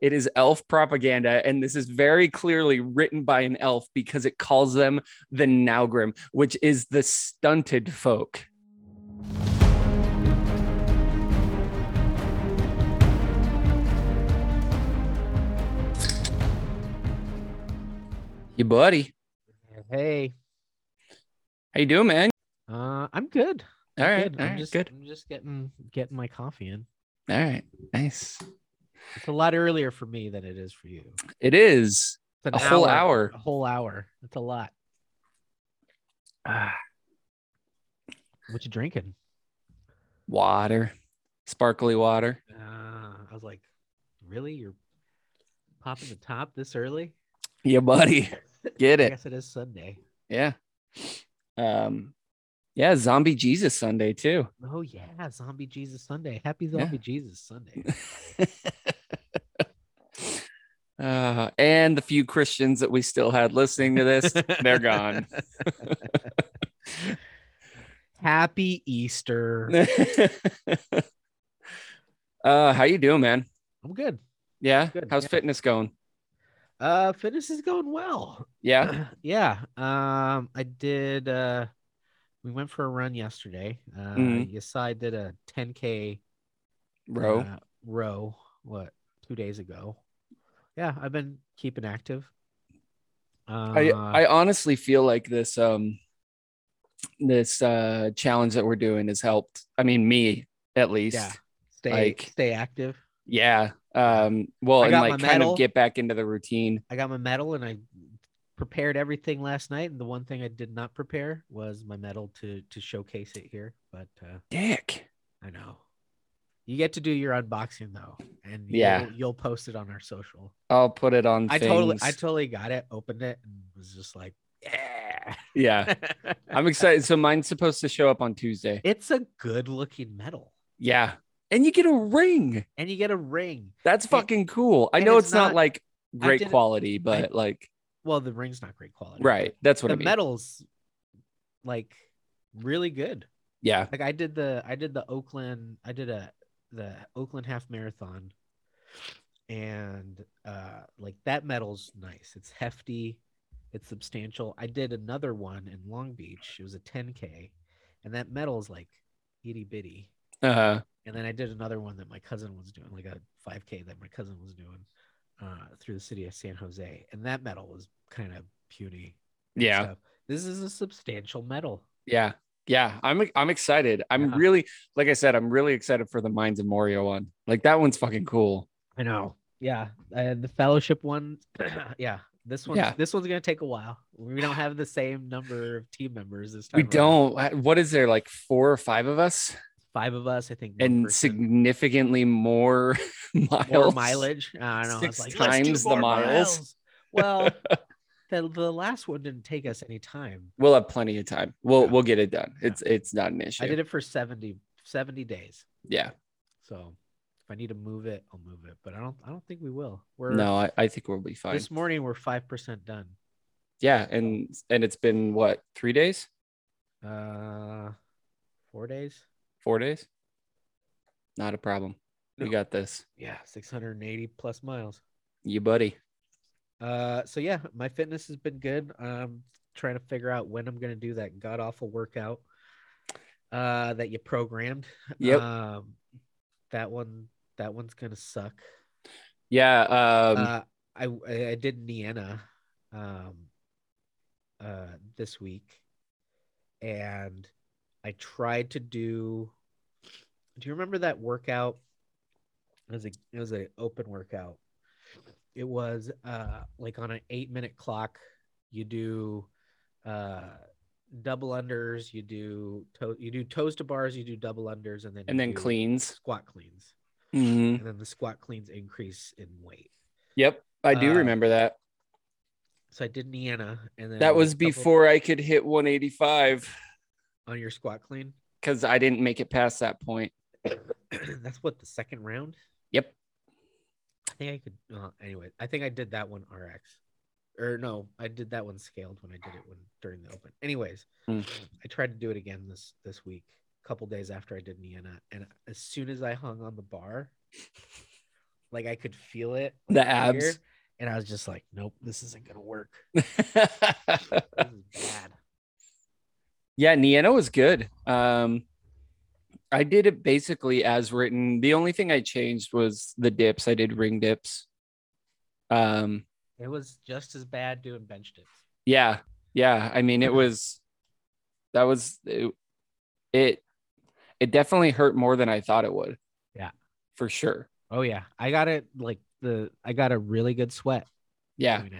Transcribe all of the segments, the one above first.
It is elf propaganda, and this is very clearly written by an elf because it calls them the Naugrim, which is the stunted folk. You buddy, Hey, how you doing, man? uh, I'm good. All right, I'm good. all I'm right, just, good. I'm just getting getting my coffee in. All right, nice. It's a lot earlier for me than it is for you. It is. A whole hour. A whole hour. That's a lot. Ah, What you drinking? water, sparkly water. Uh, I was like, really? You're popping the top this early? Yeah, buddy. Get it. I guess it is Sunday. Yeah. Um, yeah, Zombie Jesus Sunday too. Oh yeah, Zombie Jesus Sunday. Happy Yeah. Zombie Jesus Sunday. uh, and the few Christians that we still had listening to this, they're gone. Happy Easter. uh, how you doing, man? I'm good. Yeah. Good, How's yeah. fitness going? Uh, fitness is going well. Yeah. yeah. Um, I did. Uh, we went for a run yesterday. Uh, Mhm. Yasai did a 10k Bro. uh, row. What two days ago? Yeah, I've been keeping active. Uh, I I honestly feel like this um this uh challenge that we're doing has helped. I mean, me at least. yeah, stay like- stay active. Yeah. Um. Well, and like kind medal. of get back into the routine. I got my medal and I prepared everything last night. And the one thing I did not prepare was my medal to to showcase it here. But uh, Dick. I know. You get to do your unboxing though, and Yeah. you'll, you'll post it on our social. I'll put it on. I totally, I totally got it, opened it, and was just like, yeah. Yeah. I'm excited. So mine's supposed to show up on Tuesday. it's a good looking medal, Yeah. And you get a ring. and you get a ring. That's fucking cool. I know it's it's, not, not- like great quality, but like Well, the ring's not great quality, right. That's what The I mean. medal's like really good. Yeah. Like I did the, I did the Oakland, I did a the Oakland half marathon, and uh, like that medal's nice. It's hefty, it's substantial. I did another one in Long Beach. It was a 10k, and that medal's like itty bitty. Uh-huh. And then I did another one that my cousin was doing, like a 5k that my cousin was doing uh, through the city of San Jose, and that medal was kind of puny. Yeah. stuff. This is a substantial medal. Yeah. Yeah. I'm I'm excited. I'm Yeah. really like I said, I'm really excited for the Mines of Moria one. Like that one's fucking cool. I know. Yeah, and the fellowship one, yeah. This one, Yeah. this one's gonna take a while. We don't have the same number of team members this time. We around. don't what is there like four or five of us Five of us, I think. and person, significantly more miles. more mileage. I don't know. Six like, times the more miles. Well, the, the last one didn't take us any time. We'll have plenty of time. We'll Yeah. we'll get it done. Yeah. It's it's not an issue. I did it for 70, 70 days. Yeah. So if I need to move it, I'll move it. But I don't. I don't think we will. We're No, I, I think we'll be fine. This morning we're five percent done. Yeah, and and it's been what three days, Uh, four days. Four days. Not a problem. We got this. Yeah, six hundred and eighty plus miles. You buddy. Uh, so yeah, my fitness has been good. I'm trying to figure out when I'm gonna do that god awful workout. Uh, that you programmed. Yep. Um, that one. That one's gonna suck. Yeah. Um. uh, I I I did Nienna, um, uh, this week, and I tried to do. Do you remember that workout? It was a it was an open workout. It was uh like on an eight minute clock. You do uh double unders. You do. You do toes to bars. You do double unders, and then and then cleans. squat cleans, Mhm. and then the squat cleans increase in weight. Yep, I do Uh, remember that. So I did Nienna, and then That was before I could hit 185 on your squat clean. because I didn't make it past that point. That's what the second round. Yep. I think I could. Uh, anyway, I think I did that one RX, or no, I did that one scaled when I did it when during the open. Anyways, Hmm. I tried to do it again this this week, a couple days after I did Nienna, and as soon as I hung on the bar, like I could feel it. The abs. here, and I was just like, nope, this isn't gonna work. This is bad. yeah, Nienna was good. Um, I did it basically as written. The only thing I changed was the dips. I did ring dips. Um, It was just as bad doing bench dips. yeah, yeah. I mean, it was that was it. It, it definitely hurt more than I thought it would. Yeah. for sure. Oh yeah, I got it. Like the I got a really good sweat. Yeah, it.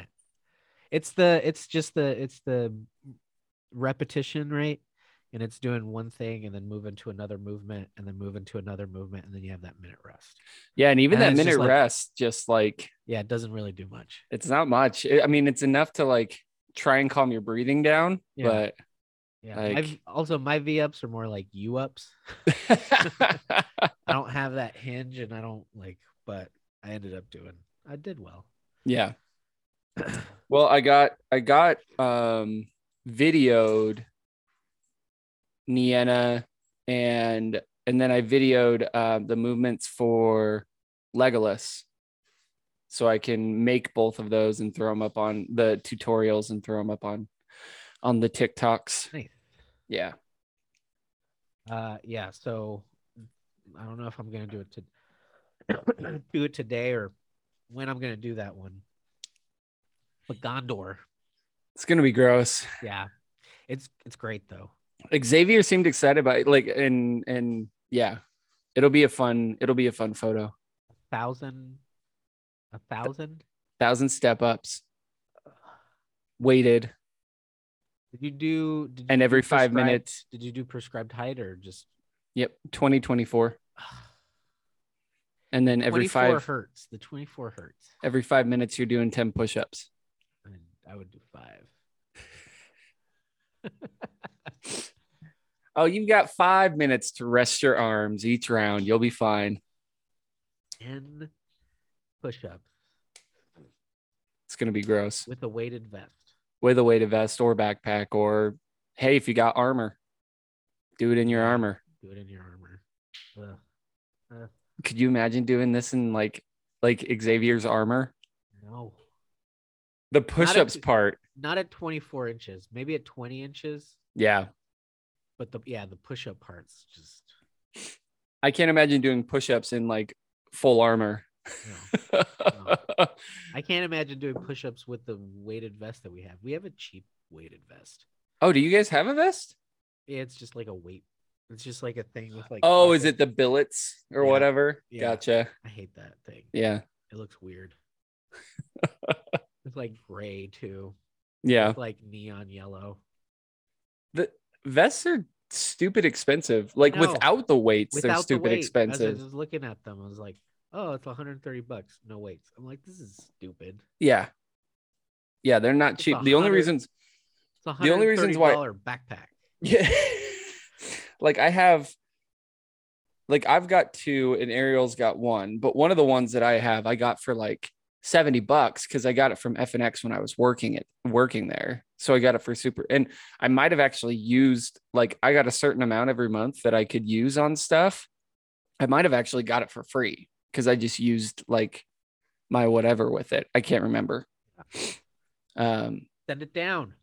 It's the it's just the it's the repetition rate and it's doing one thing and then moving to another movement and then moving to another movement and then you have that minute rest. yeah, and even And that it's just minute like- rest, just like Yeah, it doesn't really do much. it's not much. I mean, it's enough to like try and calm your breathing down, Yeah. Yeah. my Like- v- also my V ups are more like U ups. I don't have that hinge and I don't like but I ended up doing I did well. yeah. Well, I got I got um videoed Nienna and and then I videoed uh, the movements for Legolas. So I can make both of those and throw them up on the tutorials and throw them up on on the TikToks. Nice. Yeah. Uh yeah, so I don't know if I'm gonna do it to do it today or when I'm gonna do that one. But Gondor, It's gonna be gross. yeah. It's it's great though. Xavier seemed excited about it, like and and yeah. It'll be a fun, it'll be a fun photo. Thousand a thousand? Thousand step ups, weighted, Did you do did you and every five minutes. Did you do prescribed height or just Yep, 2024. And then every 24 five hertz? The 24 hertz. every five minutes you're doing 10 push-ups. I would do five. Oh, you've got five minutes to rest your arms each round. You'll be fine. 10 push-ups It's gonna be gross. with a weighted vest. With a weighted vest or backpack, or hey, if you got armor, do it in your armor. Do it in your armor. Ugh. Could you imagine doing this in like like Xavier's armor? No. The push-ups t- part. Not at 24 inches, maybe at 20 inches. Yeah. But the yeah, the push-up parts just I can't imagine doing push-ups in like full armor. no. I can't imagine doing push-ups with the weighted vest that we have. We have a cheap weighted vest. oh, do you guys have a vest? Yeah, it's just like a weight. It's just like a thing with like. Oh, is it the billets or Yeah. whatever? Yeah. Gotcha. I hate that thing. Yeah. It looks weird. it's like gray too. Yeah. It's like neon yellow. The vests are stupid expensive. Like know. without the weights, they're Without the stupid weight, I expensive. was looking at them. I was like, oh, it's 130 bucks. No weights. I'm like, this is stupid. Yeah. Yeah, they're not It's cheap. The only reasons The only reasons why- $130 backpack. Yeah. like I have like I've got two and Ariel's got one, but one of the ones that I have I got for like 70 bucks because I got it from FNX when I was working it working there. So I got it for super and I might have actually used like I got a certain amount every month that I could use on stuff. I might have actually got it for free because I just used like my whatever with it. I can't remember. Um Send it down.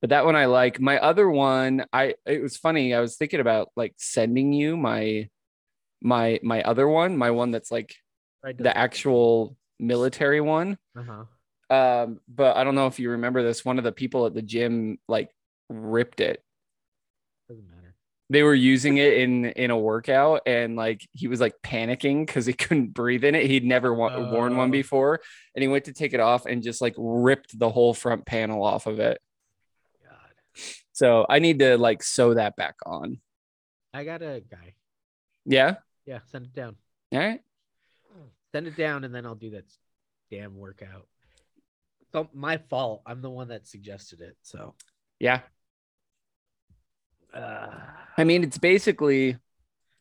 but that one I like. My other one, I it was funny. I was thinking about like sending you my my my other one, my one that's like the actual military one. Uh huh. Um, but I don't know if you remember this. One of the people at the gym like ripped it. Doesn't matter. They were using it in in a workout, and like he was like panicking because he couldn't breathe in it. He'd never wa- worn one before, and he went to take it off and just like ripped the whole front panel off of it. God. So I need to like sew that back on. I got a guy. Yeah. Yeah, send it down. All right. Send it down, and then I'll do that damn workout. So my fault. I'm the one that suggested it. So. Yeah. Uh, I mean, it's basically,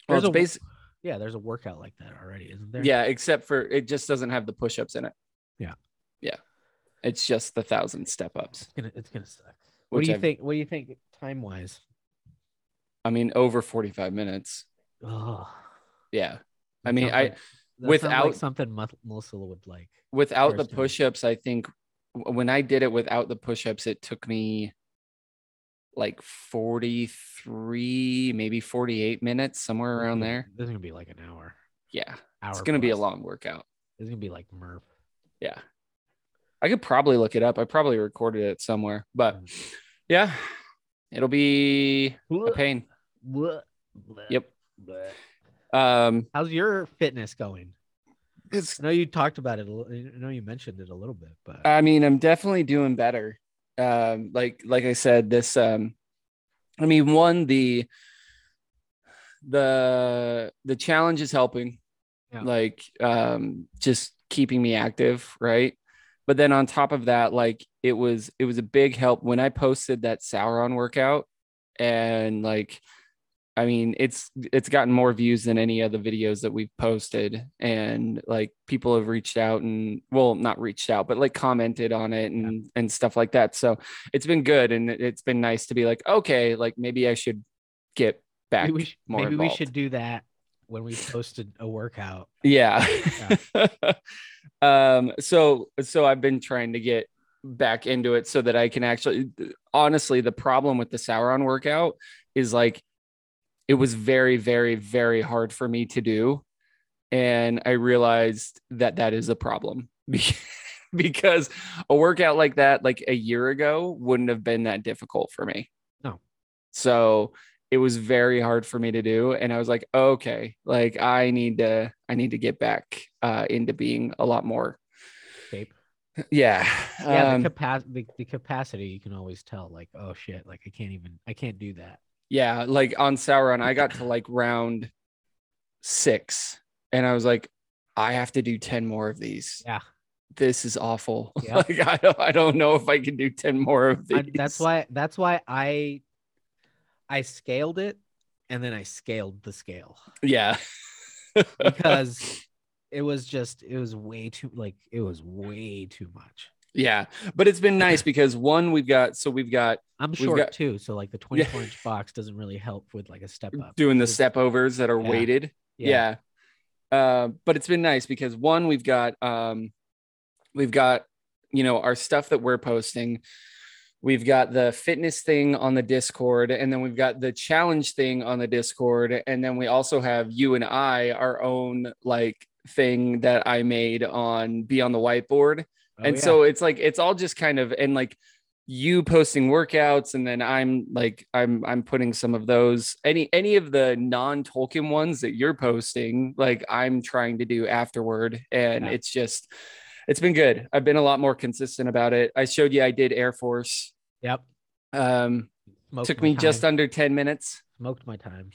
well, There's it's a- basi- yeah, there's a workout like that already, isn't there? yeah, except for it just doesn't have the push ups in it. Yeah. Yeah. It's just the thousand step ups. It's gonna it's gonna suck. What do you I've- think? What do you think time wise? I mean, over 45 minutes. Oh, Yeah. I mean, I, Without- like something Melissa would like. without the Personally. push-ups i think when i did it without the push-ups it took me like 43 maybe 48 minutes somewhere around there This is gonna be like an hour. yeah Hour. it's gonna be a long workout It's gonna be like Murph. yeah i could probably look it up i probably recorded it somewhere but Mm. yeah it'll be a pain Yep. um How's your fitness going? It's I know you talked about it. A little, I know you mentioned it a little bit, but I mean, I'm definitely doing better. Um, like like I said, this um I mean, one, the the the challenge is helping, Yeah. like um just keeping me active, right? But then on top of that, like it was it was a big help when I posted that Sauron workout and like I mean, it's it's gotten more views than any of the videos that we've posted, and like people have reached out and well, not reached out, but like commented on it and and stuff like that. So it's been good, and it- it's been nice to be like, okay, like maybe I should get back maybe we, sh- maybe we should do that when we posted a workout. Yeah. um. So so I've been trying to get back into it so that I can actually. Honestly, the problem with the Sauron workout is like it was very very very hard for me to do and i realized that that is a problem because a workout like that like a year ago wouldn't have been that difficult for me No. so it was very hard for me to do and i was like okay like i need to i need to get back uh into being a lot more Shape. yeah Yeah, um, the capacity, the, the capacity, you can always tell. Like, oh shit, like I can't even, I can't do that. Yeah, like on Sauron, I got to like round six, and I was like, I have to do 10 more of these. Yeah, This is awful. Yeah. like I don't I don't know if I can do 10 more of these. I- that's why. That's why I, I scaled it, and then I scaled the scale yeah. because it was just, it was way too, like, it was way too much. Yeah. But it's been nice because one, we've got so we've got I'm We've short got- too, so like the 24 inch box doesn't really help with like a step up. doing the step overs that are Yeah. weighted. Yeah. Uh, but it's been nice because one, we've got um we've got you know our stuff that we're posting. We've got the fitness thing on the Discord, and then we've got the challenge thing on the Discord, and then we also have you and I our own like thing that I made on Be on the Whiteboard Oh, and yeah. so it's like it's all just kind of and like you posting workouts and then i'm like i'm i'm putting some of those any any of the non-tolkien ones that you're posting like i'm trying to do afterward and Yeah. it's just it's been good i've been a lot more consistent about it i showed you i did air force Yep. um Smoked took me just under 10 minutes smoked my time.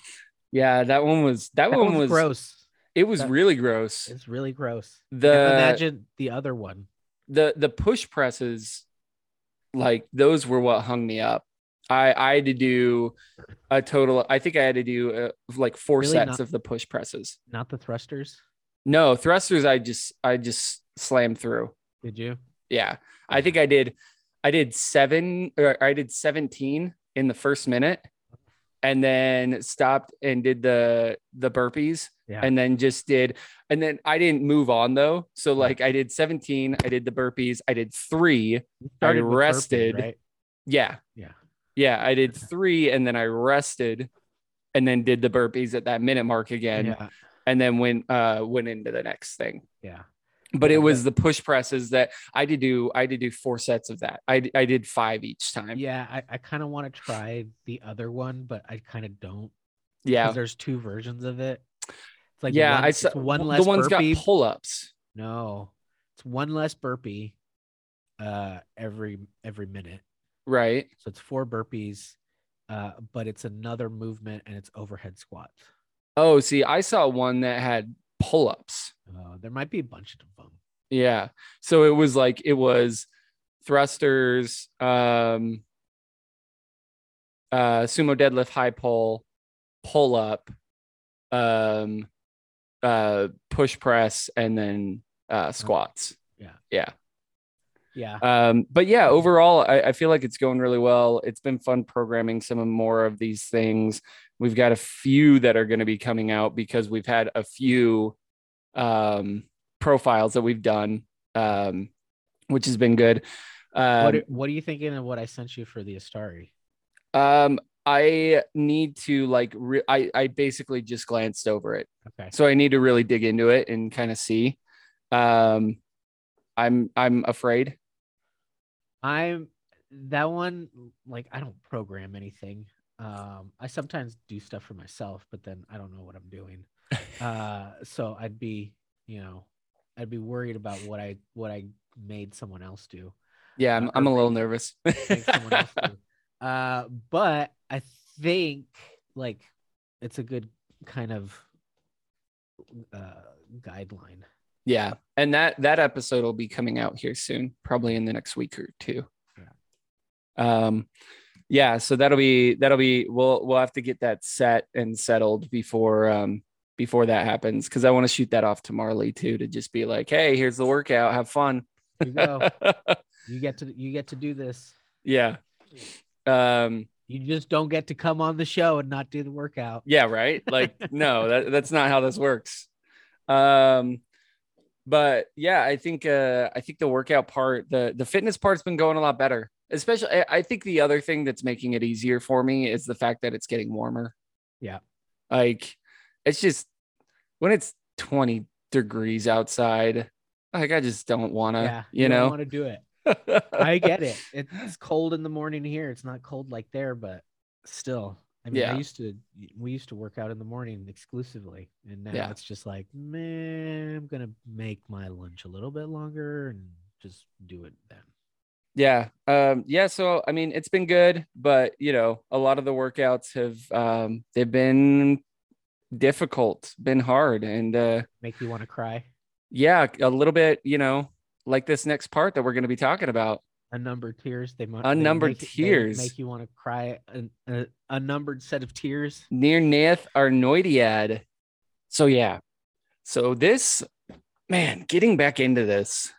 yeah that one was that, That one was gross. it was really gross It's really gross. the imagine the other one. The the push presses like those were what hung me up. I i had to do a total i think i had to do uh, like four Really sets not- of the push presses. Not the thrusters. no thrusters i just i just slammed through. Did you? yeah. I think i did i did seven or i did 17 in the first minute and then stopped and did the the burpees Yeah. and then just did and then i didn't move on though so like i did 17 i did the burpees i did three You started burpee, rested. right? yeah Yeah. yeah i did three and then i rested and then did the burpees at that minute mark again Yeah. and then went uh went into the next thing Yeah. But it was the push presses that i did do i did do four sets of that i, I did five each time Yeah. I, I kind of want to try the other one, but I kind of don't. yeah there's two versions of it. It's like yeah one, i saw one less burpee. the one's burpee. got pull-ups no, it's one less burpee uh every every minute. right So it's four burpees, uh, but it's another movement and it's overhead squats. oh see i saw one that had pull-ups Uh, there might be a bunch of them. Yeah. So it was like it was thrusters, um uh sumo deadlift high pull, pull up, um uh push press and then uh squats. Yeah. Yeah. Yeah. Um but yeah, overall I, I feel like it's going really well. It's been fun programming some more of these things. We've got a few that are going to be coming out because we've had a few um, profiles that we've done, um, which has been good. Um, what, are, what are you thinking of what I sent you for the Astari? um, I need to like, re- I, I basically just glanced over it. Okay. So I need to really dig into it and kind of see. Um, I'm, I'm afraid. I'm that one like I don't program anything. Um I sometimes do stuff for myself, but then I don't know what I'm doing. uh so I'd be, you know, I'd be worried about what I what I made someone else do. Yeah, I'm, Uh, I'm a little make- nervous. make someone else do. Uh but I think like it's a good kind of uh guideline. Yeah. And that, that episode will be coming out here soon, probably in the next week or two. Yeah. Um, yeah, so that'll be that'll be we'll we'll have to get that set and settled before um before that happens because I want to shoot that off to Marley too to just be like, hey, here's the workout, have fun. You go. you get to you get to do this. yeah. Um, You just don't get to come on the show and not do the workout. yeah, right. Like, no, that, that's not how this works. Um, but yeah, I think uh I think the workout part, the the fitness part's been going a lot better. Especially I, I think the other thing that's making it easier for me is the fact that it's getting warmer. Yeah. Like it's just when it's 20 degrees outside, like I just don't wanna, yeah, you don't know. want to do it. I get it. It's cold in the morning here. It's not cold like there, but still. I mean, I used to we used to work out in the morning exclusively, and now Yeah. it's just like, man, I'm gonna make my lunch a little bit longer and just do it then. Yeah. Um, yeah. So, I mean, it's been good, but you know, a lot of the workouts have, um, they've been difficult, been hard. And, uh, Make you want to cry. yeah, a little bit, you know, like this next part that we're going to be talking about. Unnumbered tears. They mo- Unnumbered they make, tears. Make you want to cry. An a unnumbered set of tears. Near Nath Arnoidiad. So, yeah. So, this, man, getting back into this,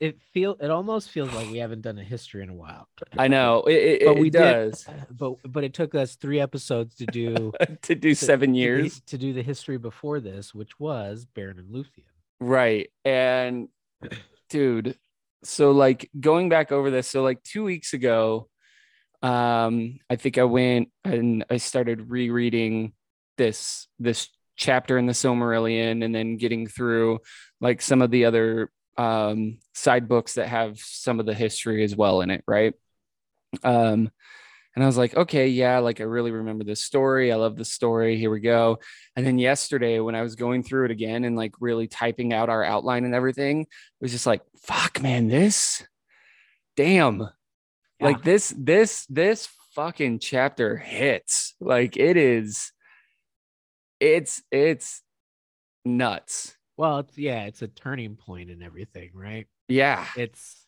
It feel it almost feels like we haven't done a history in a while. I know it, it, But it we did- but but it took us three episodes to do to do to- seven to years. to do the history before this, which was Beren and Luthien. Right. And dude, so like going back over this, so like two weeks ago, um, I think I went and I started rereading this this chapter in the Silmarillion and then getting through like some of the other um side books that have some of the history as well in it, right? Um and I was like, okay, yeah, like I really remember this story. I love the story. Here we go. And then yesterday, when I was going through it again and like really typing out our outline and everything, it was just like, fuck, man, this, damn, Yeah. like this, this, this fucking chapter hits. Like it is, it's, it's nuts. Well, it's yeah, it's a turning point in everything, right? Yeah. It's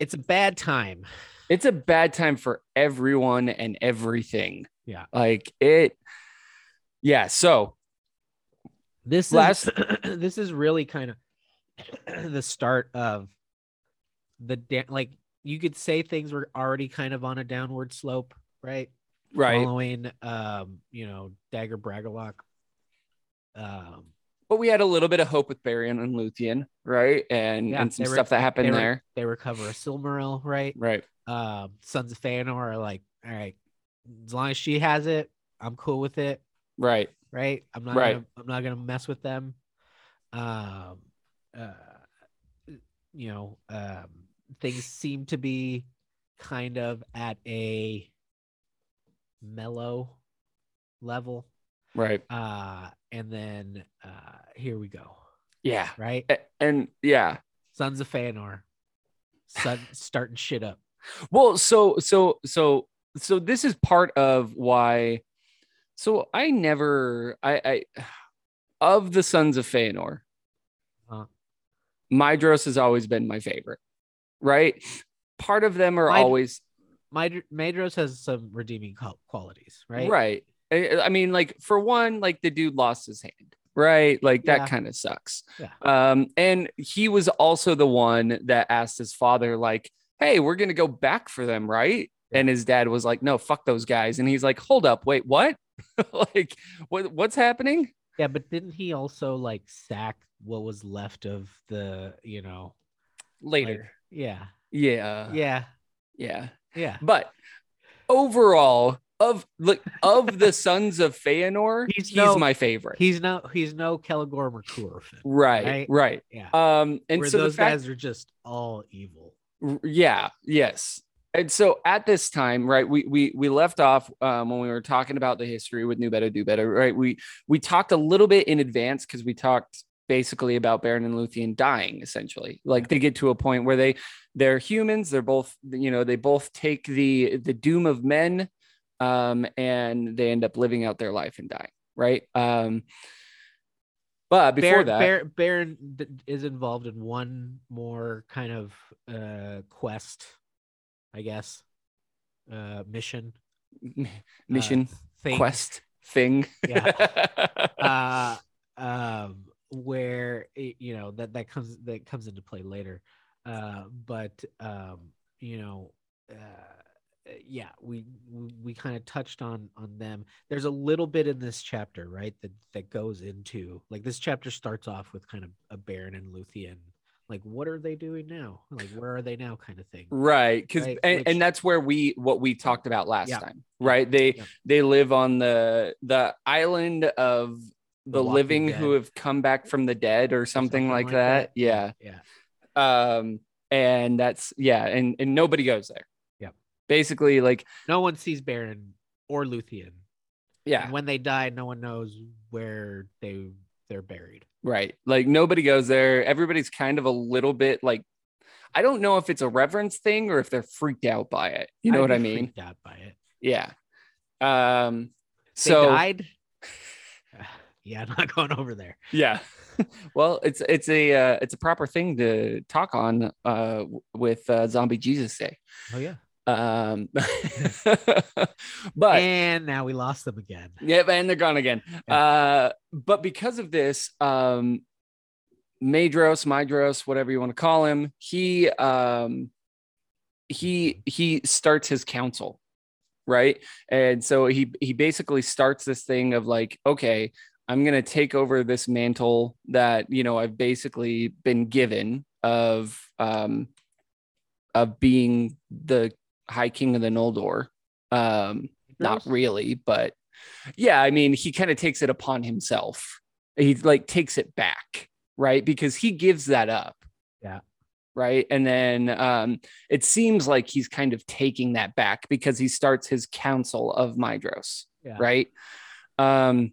it's a bad time. It's a bad time for everyone and everything. Yeah. Like it, yeah. So, This Last- is this is really kind of the start of the da- like you could say things were already kind of on a downward slope, right? right. Following um, you know, Dagor Bragollach. Um but we had a little bit of hope with Beren and Luthien, right? And Yeah, and some were- stuff that happened they were- there, they recover a Silmaril, right? right? um Sons of Feanor are like, all right, as long as she has it, I'm cool with it, Right. right? I'm not Right. gonna I'm not gonna mess with them. Um uh you know, um things seem to be kind of at a mellow level. Right. Uh and then uh here we go, Yeah. right? A- And yeah. Sons of Feanor. Sun starting shit up. Well, so so so so this is part of why. So I never I I of the sons of Feanor, Uh. Mydros has always been my favorite. Right. Part of them are Myd- always Myd- Madros has some redeeming qualities, right? Right. I, I mean, like for one, like the dude lost his hand, right? Like that Yeah. kind of sucks. Yeah. Um, and he was also the one that asked his father, like, "Hey, we're gonna go back for them, right?" Yeah. And his dad was like, "No, fuck those guys." And he's like, "Hold up, wait, what? like, what? What's happening?" Yeah, but didn't he also like sack what was left of the, you know, like- Later. yeah, yeah. yeah, Yeah. yeah. But overall, of like of the sons of Feanor, He's he's, no- my favorite. He's no, he's no Caligor McClurfin. right, right? right. Yeah, Um, and where so those fact, guys are just all evil. Yeah yes and so at this time right we we we left off um, when we were talking about the history with new better do better right we we talked a little bit in advance because we talked basically about beren and luthien dying essentially like they get to a point where they they're humans they're both you know they both take the the doom of men um and they end up living out their life and dying right um but before Beren, that Beren, Beren is involved in one more kind of uh quest, I guess, uh mission, uh, mission thing. quest thing. Yeah. uh um where it, you know that that comes that comes into play later uh but um you know uh yeah we we, kind of touched on on them there's a little bit in this chapter right that that goes into like this chapter starts off with kind of a beren and luthien like what are they doing now like where are they now kind of thing right because Right, and, which- and that's where we what we talked about last Yeah. time right they Yeah. they live on the the island of the, Walking living who have come back from the dead or something, like, that. yeah yeah um and that's yeah and and nobody goes there. Basically like no one sees beren or luthien yeah And when they die, no one knows where they they're buried. Right. Like nobody goes there. Everybody's kind of a little bit like I don't know if it's a reverence thing or if they're freaked out by it. You know I'd what I mean? freaked out by it. Yeah. Um They so died. yeah, I'm not going over there. yeah. well, it's it's a uh, it's a proper thing to talk on uh with uh, Zombie Jesus Day. Oh yeah. Um but and now we lost them again. Yeah, and they're gone again. Uh, but because of this, um, Madros, Mydros, whatever you want to call him, he um, he he starts his council, right? And so he he basically starts this thing of like, okay, I'm gonna take over this mantle that you know I've basically been given of um, of being the High King of the Noldor. Um, not really, but yeah, I mean, he kind of takes it upon himself. He like takes it back, right? Because he gives that up. Yeah. Right. And then um, it seems like he's kind of taking that back because he starts his council of Mydros. Yeah. Right. Um,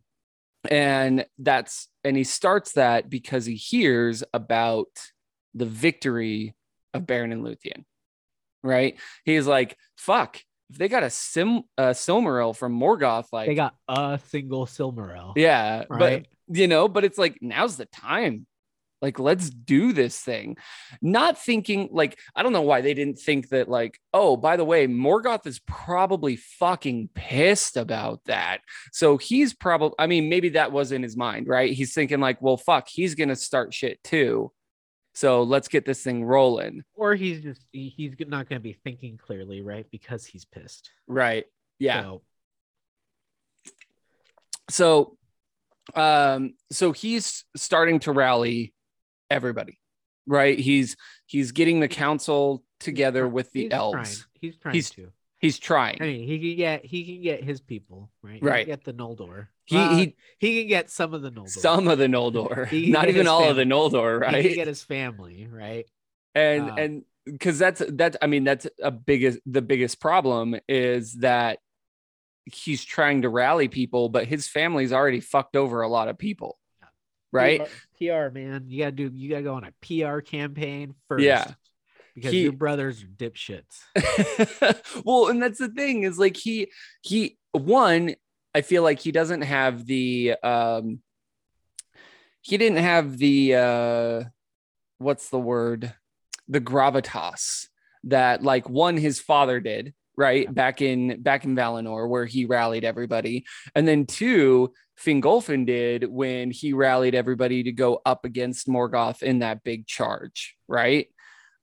and that's and he starts that because he hears about the victory of Beren and Luthien. Right. He's like, fuck, if they got a sim a Silmaril from Morgoth, like They got a single Silmaril. yeah, Right. but you know, but it's like now's the time. Like, let's do this thing. Not thinking like I don't know why they didn't think that like, oh, by the way, Morgoth is probably fucking pissed about that. So he's probably I mean, maybe that was in his mind, right? He's thinking like, well, fuck, he's gonna start shit too. So let's get this thing rolling. Or he's just he's not going to be thinking clearly, right? Because he's pissed. Right. Yeah. So, so um so he's starting to rally everybody right he's he's getting the council together with the he's elves Trying. He's trying He's- to. He's trying I mean, he can get he can get his people, right? He can Right. get the Noldor. he Well, he he can get some of the Noldor. some of the noldor He not even all of the family. noldor He right can get his family, right? and uh, and because that's that's i mean that's a biggest the biggest problem is that he's trying to rally people but his family's already fucked over a lot of people right PR, PR, man. You gotta do you gotta go on a PR campaign first. Yeah. Because He- your brothers are dipshits. well, and that's the thing is like he he one, I feel like he doesn't have the um he didn't have the uh what's the word? The gravitas that like one his father did, right? Back in back in Valinor where he rallied everybody. And then two, Fingolfin did when he rallied everybody to go up against Morgoth in that big charge, right?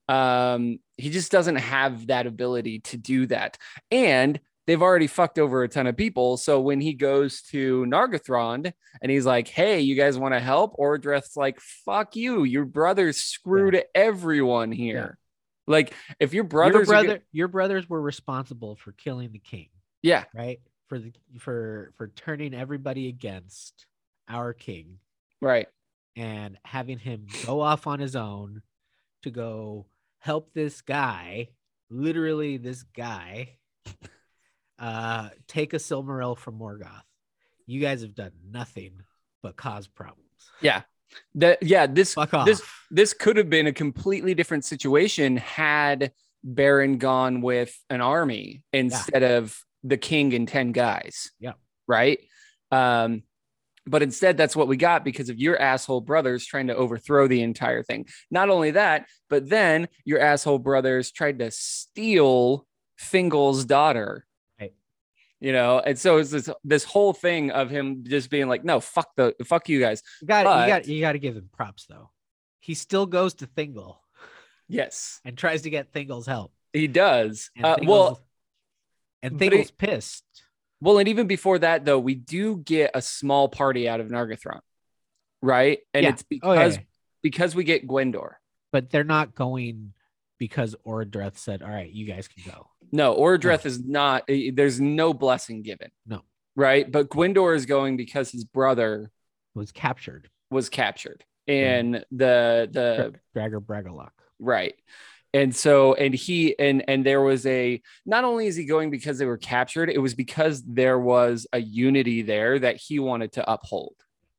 Um he just doesn't have that ability to do that and they've already fucked over a ton of people. So when he goes to Nargothrond and he's like, "Hey, you guys want to help?" Orodreth's like, "Fuck you! Your brothers screwed everyone here." Like if your brothers, your brother, gonna- your brothers were responsible for killing the king, yeah, right? For the for for turning everybody against our king right, and having him go off on his own to go help this guy, literally this guy, uh, take a Silmaril from Morgoth. You guys have done nothing but cause problems. yeah, that yeah. This this this could have been a completely different situation had Beren gone with an army instead of the king and 10 guys. Yeah. Right. Um, but instead, that's what we got because of your asshole brothers trying to overthrow the entire thing. Not only that, but then your asshole brothers tried to steal Thingol's daughter. Right. You know, and so it's this this whole thing of him just being like, no, fuck the fuck you guys. you got you got you got to give him props though. He still goes to Thingol Yes, and tries to get Thingol's help. he does. And Uh, well, and but he- pissed. Well, and even before that, though, we do get a small party out of Nargothrond, right? And Yeah. it's Oh, yeah, because yeah. because we get Gwindor. But they're not going because Orodreth said, "All right, you guys can go." No, Orodreth is not. eh, There's no blessing given. No. right? But Gwindor is going because his brother Was captured. was captured in the the Dra- Dagor Bragollach. right. And so, and he and and there was a not only is he going because they were captured, it was because there was a unity there that he wanted to uphold.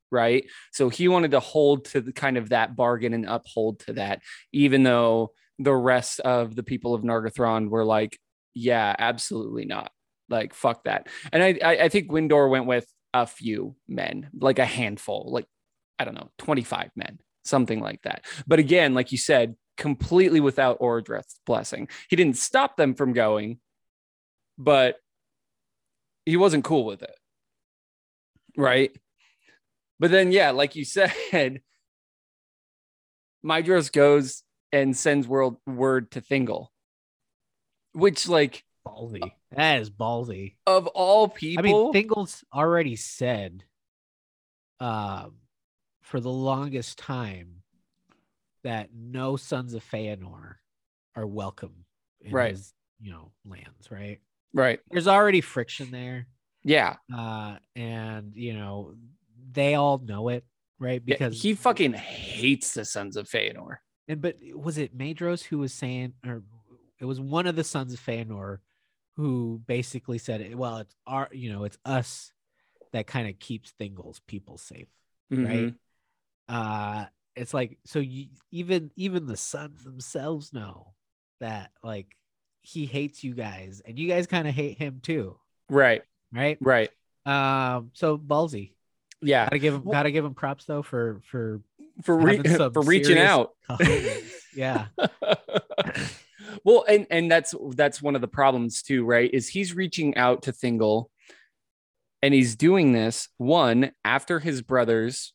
right? So he wanted to hold to the kind of that bargain and uphold to that, even though the rest of the people of Nargothrond were like, yeah, absolutely not. Like, fuck that. And I, I, think Gwindor went with a few men, like a handful, like, I don't know, 25 men, something like that. But again, like you said, completely without Orodreth's blessing. He didn't stop them from going, but he wasn't cool with it. Right. But then, yeah, like you said, Mydros goes and sends world word to Thingol, which, like, Ballsy. That is ballsy. of all people, I mean, Thingol's already said um, for the longest time that no sons of Feanor are welcome in Right. his, you know, lands, right? right? There's already friction there. Yeah, Uh, and you know, they all know it, right? Yeah, Because he fucking hates the Sons of Feanor. and but was it Madros who was saying, or it was one of the sons of Feanor who basically said, well, it's our, you know, it's us that kind of keeps Thingol's people safe. right? Mhm. Uh it's like so you even even the sons themselves know that like he hates you guys and you guys kind of hate him too, Right, right? right. Um so ballsy. Yeah, Gotta give him Well- gotta give him props though for for for re- for reaching out. yeah. well, and and that's that's one of the problems too, right? Is he's reaching out to Thingol, and he's doing this one after his brothers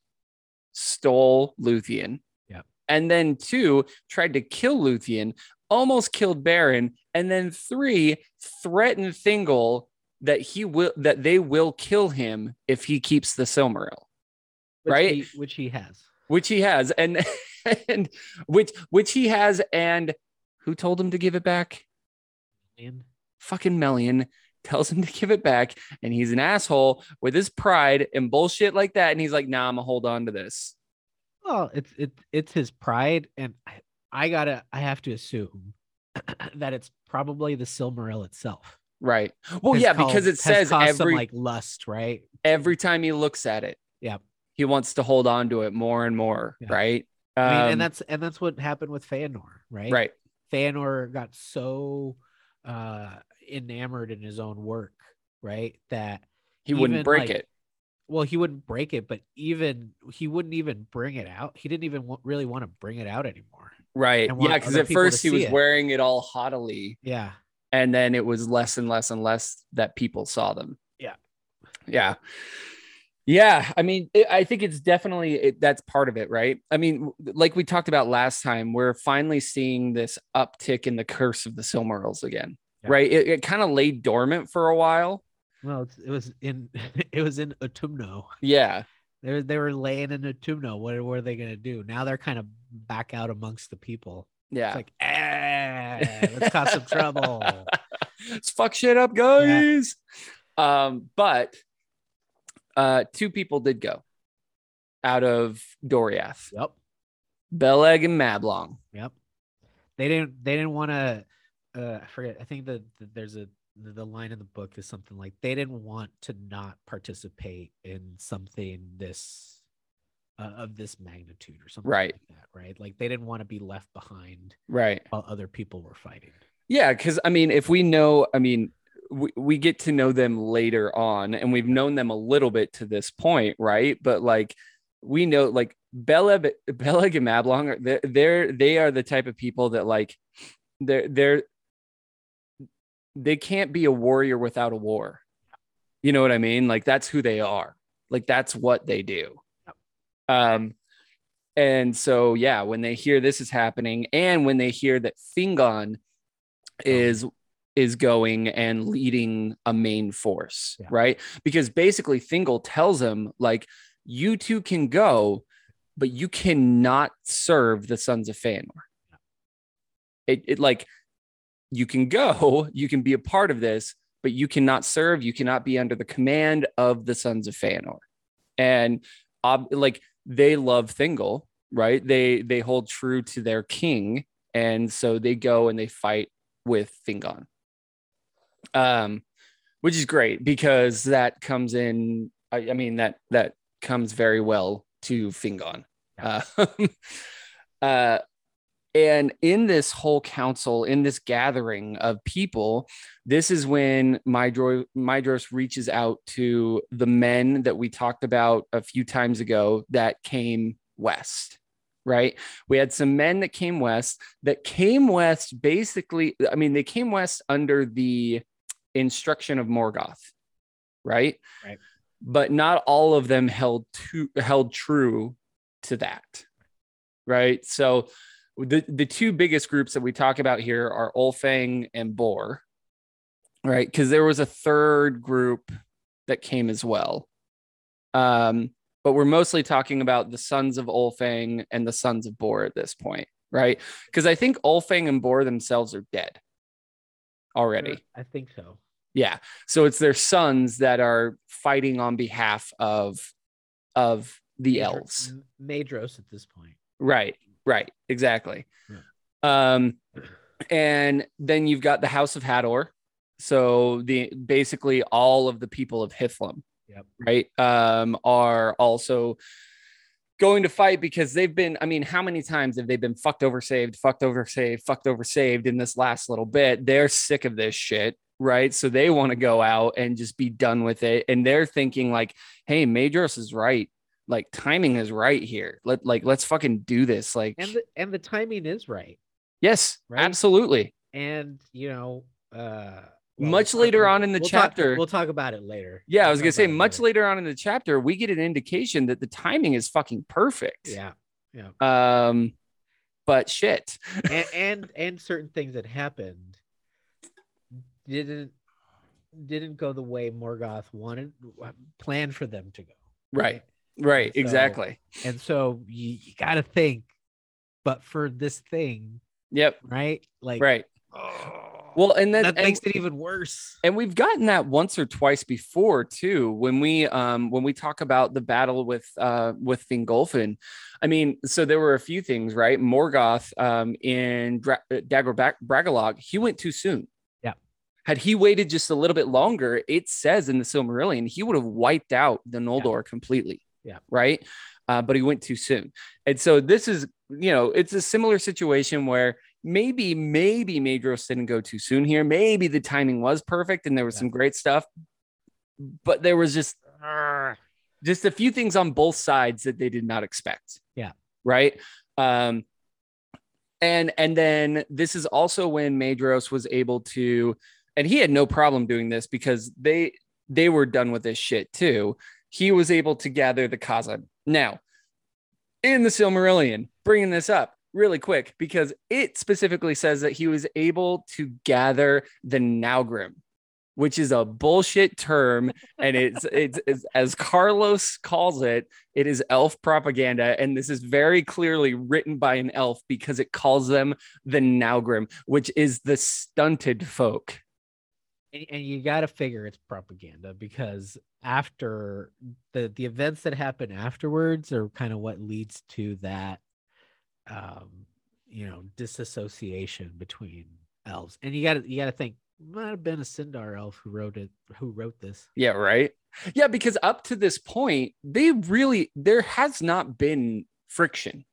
stole Luthien, Yep. and then two tried to kill Luthien, almost killed Beren, and then three threatened Thingol that he will that they will kill him if he keeps the Silmaril Which Right? he, which he has. which he has and and which which he has and who told him to give it back And fucking Melian tells him to give it back and he's an asshole with his pride and bullshit like that and he's like nah i'm gonna hold on to this well, it's it it's his pride and I, I gotta I have to assume that it's probably the Silmaril itself. right well has yeah because it says caused some, every like lust, right? every time he looks at it yeah, he wants to hold on to it more and more Yeah. right I mean, Um, and that's and that's what happened with Feanor, right? right Feanor got so uh enamored in his own work, right? That he wouldn't break like, it well, he wouldn't break it, but even he wouldn't even bring it out. He didn't even wa- really want to bring it out anymore. right yeah because at first he was it. wearing it all haughtily Yeah. and then it was less and less and less that people saw them Yeah. yeah yeah i mean it, i think it's definitely it, that's part of it right i mean like we talked about last time we're finally seeing this uptick in the curse of the silmarils again Yeah. right? It, it kind of lay dormant for a while. Well, it's, it was in it was in Utumno. Yeah. They were, they were laying in Utumno. What, what are they gonna do? Now they're kind of back out amongst the people. Yeah. It's like, eh, let's cause some trouble. Let's fuck shit up, guys. Um, but uh two people did go out of Doriath. Yep. Beleg and Mablung. Yep. They didn't. They didn't want to. Uh, I forget. I think that that there's a the, the line in the book is something like they didn't want to not participate in something this uh, of this magnitude or something Right. like that. Right. Like they didn't want to be left behind Right. while other people were fighting. Yeah, because I mean, if we know, I mean, we, we get to know them later on, and we've known them a little bit to this point, right? But like, we know, like Beleg, Beleg and Mablung, they're, they're they are the type of people that like they're they're they can't be a warrior without a war. You know what I mean? Like that's who they are. Like that's what they do. Um, and so yeah, when they hear this is happening, and when they hear that Fingon is is going and leading a main force, Yeah. right? Because basically Thingol tells him like you two can go, but you cannot serve the sons of Fëanor. It, it like you can go, you can be a part of this, but you cannot serve, you cannot be under the command of the sons of Fëanor. And ob- like they love Thingol, right? They they hold true to their king, and so they go and they fight with Fingon. Um, which is great because that comes in. I, I mean that that comes very well to Fingon. Uh, uh, and in this whole council, in this gathering of people, this is when Mydro, Maedhros reaches out to the men that we talked about a few times ago that came west, right? We had some men that came west that came west basically, I mean, they came west under the instruction of Morgoth, right? Right. But not all of them held to held true to that, right? So the the two biggest groups that we talk about here are Ulfang and Bor, right? Because there was a third group that came as well. Um, but we're mostly talking about the sons of Ulfang and the sons of Bor at this point, right? Because I think Ulfang and Bor themselves are dead already. I think so. Yeah. So it's their sons that are fighting on behalf of of the elves. Maedhros at this point. Right. Right. Exactly. Um, and then you've got the House of Hador. So the basically all of the people of Hithlum, Yep. right, um, are also going to fight because they've been. I mean, how many times have they been fucked over, saved, fucked over, saved, fucked over, saved in this last little bit? They're sick of this shit, right? So they want to go out and just be done with it, and they're thinking like, "Hey, Maedhros is right." Like timing is right here. Let like let's fucking do this. Like And the and the timing is right. Yes, Right? absolutely. And you know, uh Much we'll- later we'll- on in the we'll talk- chapter- we'll talk about it later. Yeah, I We'll was gonna say much later. later on in the chapter, we get an indication that the timing is fucking perfect. Yeah. Yeah. Um, but shit. and, and and certain things that happened didn't didn't go the way Morgoth wanted planned for them to go. Right. Right. So- exactly. And so you, you got to think, but for this thing, Yep. right? Like, Right. oh, Well, and then that and- makes it even worse. and we've gotten that once or twice before too when we um when we talk about the battle with uh with Fingolfin. I mean, so there were a few things, right? Morgoth um in Dra- Dagor Bra- Bragollach, he went too soon. Yeah. Had he waited just a little bit longer, it says in the Silmarillion, he would have wiped out the Noldor completely. Yeah. Right. Uh, but he went too soon. And so this is, you know, it's a similar situation where maybe, maybe Maedhros didn't go too soon here. Maybe the timing was perfect and there was Yeah. some great stuff, but there was just just a few things on both sides that they did not expect. Yeah. Right. Um, and and then this is also when Maedhros was able to, and he had no problem doing this because they they were done with this shit too. He was able to gather the Khazad. Now, in the Silmarillion, bringing this up, really quick because it specifically says that he was able to gather the Naugrim, which is a bullshit term. And it's, it's, it's, as Carlos calls it, it is elf propaganda. And this is very clearly written by an elf because it calls them the Naugrim, which is the stunted folk. And, and you got to figure it's propaganda because after the the events that happen afterwards are kind of what leads to that um you know disassociation between elves and you got to you got to think might have been a Sindar elf who wrote it who wrote this Yeah, right. Yeah, because up to this point, they really there has not been friction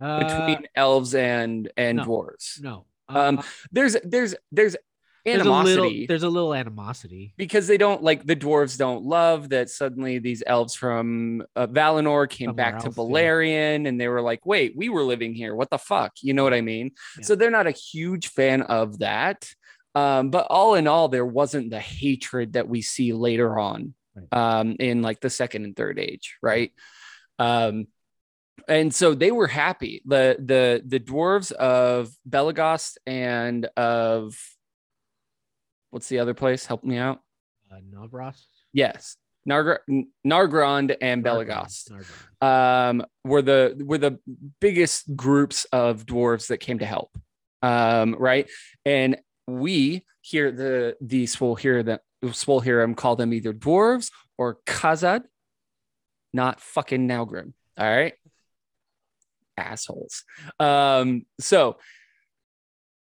uh, between elves and and no. dwarves. no Um, there's There's there's there's there's a animosity little there's a little animosity because they don't like the dwarves don't love that suddenly these elves from uh, Valinor came Somewhere back to else, yeah. And they were like, "Wait, we were living here. What the fuck?" You know what I mean? Yeah. So they're not a huge fan of that. Um, but all in all, there wasn't the hatred that we see later on Right. um, in like the second and third age, right? Um, and so they were happy. The the the dwarves of Belegost and of what's the other place? Help me out. uh, Navras Yes, Nargr- Nargrand and Belegost um, were the were the biggest groups of dwarves that came to help. Um, right, and we here the the Swol here the Swol here call them either dwarves or Khazad, not fucking Naugrim. All right, assholes. Um, so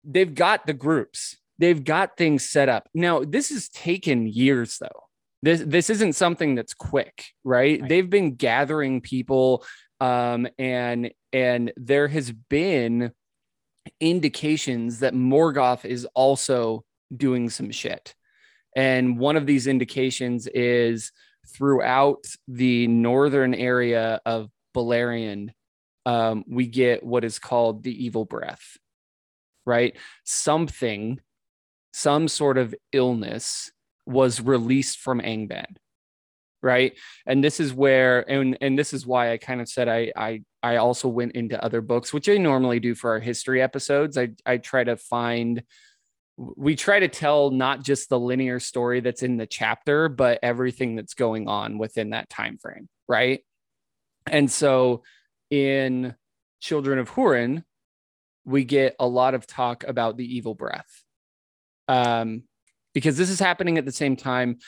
they've got the groups, they've got things set up. Now this has taken years though this this isn't something that's quick right, Right. they've been gathering people um and and there has been indications that morgoth is also doing some shit and one of these indications is throughout the northern area of Beleriand, um, we get what is called the evil breath, right? Something, some sort of illness was released from Angband, right? And this is where, and and this is why I kind of said I I I also went into other books, which I normally do for our history episodes. I I try to find we try to tell not just the linear story that's in the chapter but everything that's going on within that time frame right and so in children of hurin we get a lot of talk about the evil breath um because this is happening at the same time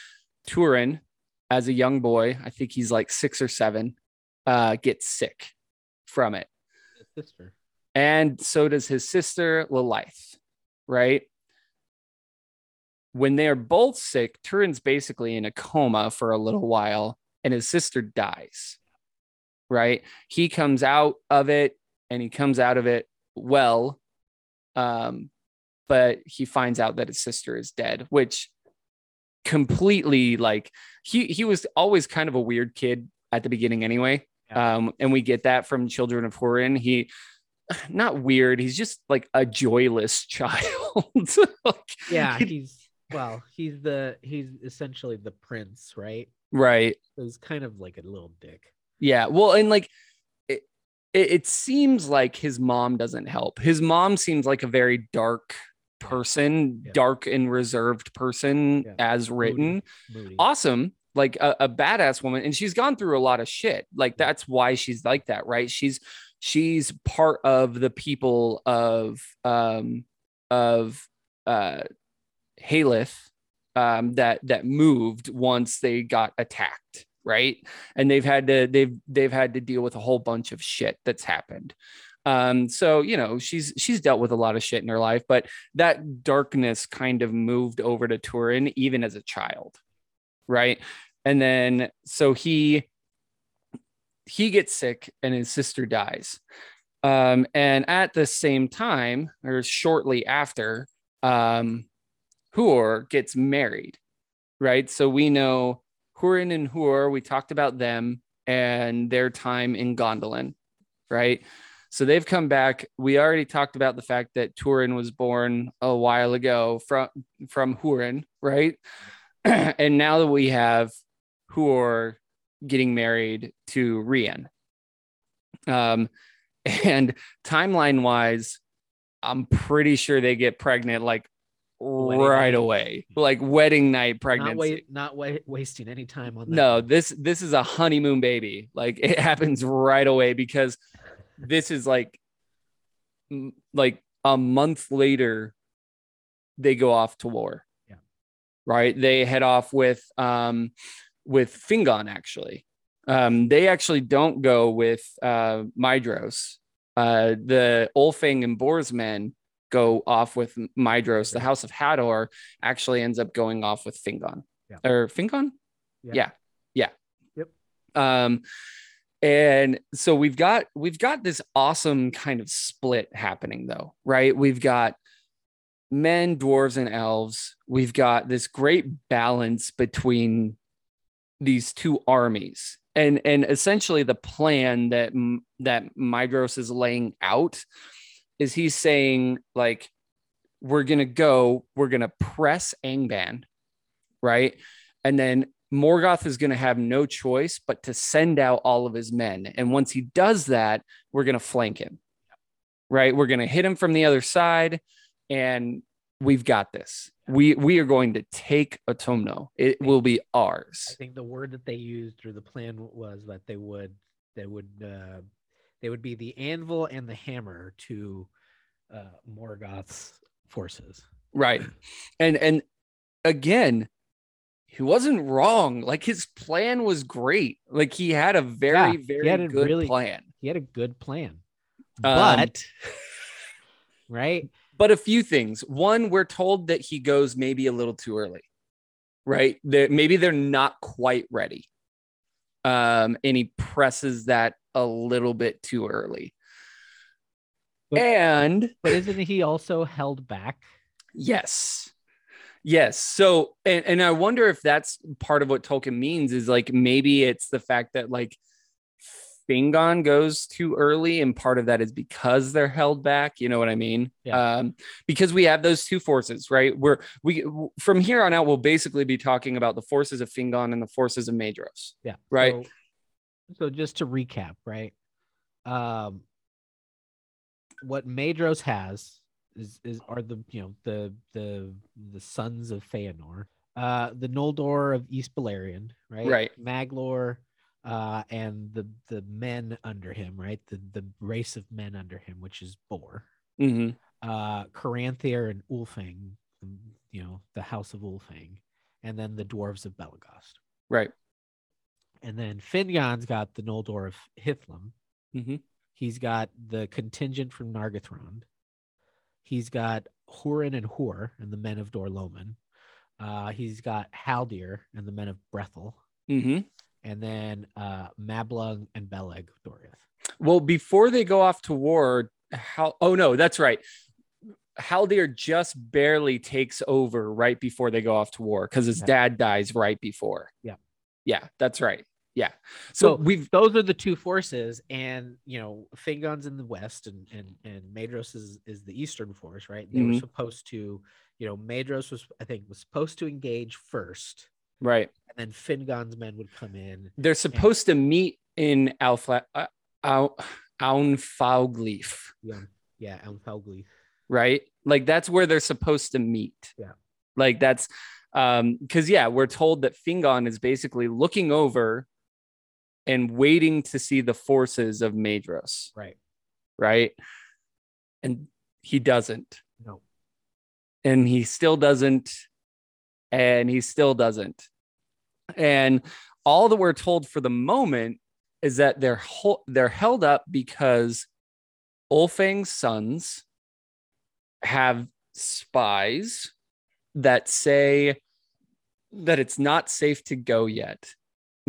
turin as a young boy i think he's like six or seven uh gets sick from it sister and so does his sister Lalaith, right? When they are both sick, Turin's basically in a coma for a little while, and his sister dies, right? He comes out of it, and he comes out of it well, um, but he finds out that his sister is dead, which completely like he he was always kind of a weird kid at the beginning anyway. Yeah. Um, and we get that from Children of Hurin. He not weird. He's just like a joyless child. Like, yeah he- he's well he's the he's essentially the prince right right. so he's kind of like a little dick Yeah. Well, and like it, it, it seems like his mom doesn't help. His mom seems like a very dark person, Yeah. dark and reserved person Yeah. as written. moody Awesome. Like a, a badass woman. And she's gone through a lot of shit. Like Yeah. that's why she's like that, right? She's she's part of the people of um of uh Haleth um that that moved once they got attacked, right? And they've had to they've they've had to deal with a whole bunch of shit that's happened. Um, so you know, she's she's dealt with a lot of shit in her life, but that darkness kind of moved over to Turin even as a child, right? And then so he he gets sick and his sister dies. Um, and at the same time, or shortly after, um, Huor gets married, right? So we know Hurin and Huor, we talked about them and their time in Gondolin, right? So they've come back. We already talked about the fact that Turin was born a while ago from from Hurin, right? and now that we have Huor getting married to Rian. Um, And timeline wise, I'm pretty sure they get pregnant like Wedding right night. away, like wedding night Not, pregnancy. not wa- wasting any time on that. No, this this is a honeymoon baby. Like it happens right away because this is like like a month later they go off to war. Yeah. Right? They head off with um with Fingon actually. Um they actually don't go with uh Maedhros. Uh the Ulfang and Bor's men go off with Maedhros. The House of Hador actually ends up going off with Fingon. Yeah. Or Fingon? Yeah. yeah. Yeah. Yep. Um and so we've got we've got this awesome kind of split happening though, right? We've got men, dwarves, and elves. We've got this great balance between these two armies. And and essentially the plan that that Maedhros is laying out is he's saying like we're to go, we're to press Angband, right? And then Morgoth is going to have no choice but to send out all of his men. And once he does that, we're going to flank him, right? We're going to hit him from the other side, and we've got this. We we are going to take Utumno. It will be ours. I think the word that they used or the plan was that they would they would uh, they would be the anvil and the hammer to uh, Morgoth's forces. Right. And and again, he wasn't wrong. Like his plan was great. Like he had a very Yeah, he very had a good really- plan. He had a good plan, Um, but right, but a few things. One, we're told that he goes maybe a little too early, right? That maybe they're not quite ready. Um, and he presses that a little bit too early. But- and but isn't he also held back? yes. Yes. So and, and I wonder if that's part of what Tolkien means is like maybe it's the fact that like Fingon goes too early, and part of that is because they're held back. You know what I mean? Yeah. Um, because we have those two forces, right? We're we from here on out, we'll basically be talking about the forces of Fingon and the forces of Maedhros. Yeah. Right. So, so just to recap, right? Um what Maedhros has is is are the you know the the the sons of Feanor, uh the Noldor of East Beleriand, right? Right. Maglor uh and the the men under him, right? The the race of men under him, which is Bor. hmm Uh Caranthir and Ulfang, you know, the house of Ulfang, and then the dwarves of Belegost. Right. And then Fingon's got the Noldor of Hithlum. Mhm. He's got the contingent from Nargothrond. He's got Hurin and Huor and the men of Dor-lómin. Uh, he's got Haldir and the men of Brethil. hmm And then uh, Mablung and Beleg Doriath. Well, before they go off to war, how? Oh no, that's right. Haldir just barely takes over right before they go off to war because his Yeah. dad dies right before. Yeah. Yeah, that's right. Yeah. So, So- we've Those are the two forces, and you know, Fingon's in the west, and and and Maedhros is is the eastern force, right? They were Mhm. supposed to, you know, Maedhros was I think was supposed to engage first, right. and then Fingon's men would come in. They're supposed to meet in Alpha uh, Au- Anfauglith, Yeah, yeah, Elmfelgli. right? Like that's where they're supposed to meet. Yeah. Like that's um because yeah, we're told that Fingon is basically looking over and waiting to see the forces of Maedhros, Right. right? And he doesn't. No. and he still doesn't and he still doesn't and all that we're told for the moment is that they're hol- they're held up because Ulfang's sons have spies that say that it's not safe to go yet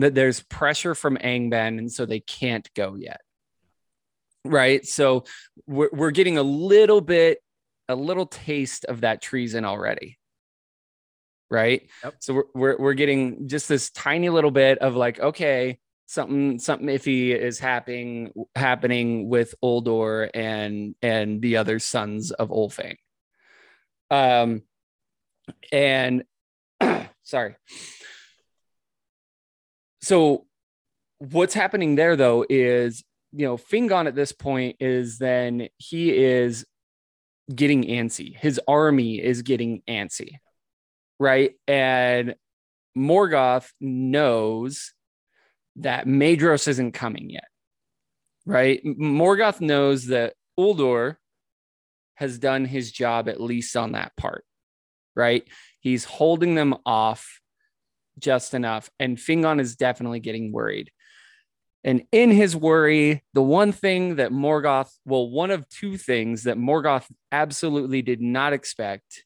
that there's pressure from Angband and so they can't go yet. Right? So we're, we're getting a little bit a little taste of that treason already. Right? Yep. so we're, we're we're getting just this tiny little bit of like okay something something iffy is happening happening with Uldor and and the other sons of Ulfang. um and sorry so what's happening there though is you know, Fingon at this point is then he is getting antsy. His army is getting antsy, right? And Morgoth knows that Maedhros isn't coming yet, right? Morgoth knows that Uldor has done his job at least on that part, right? He's holding them off just enough, and Fingon is definitely getting worried. And in his worry, the one thing that Morgoth, well, one of two things that Morgoth absolutely did not expect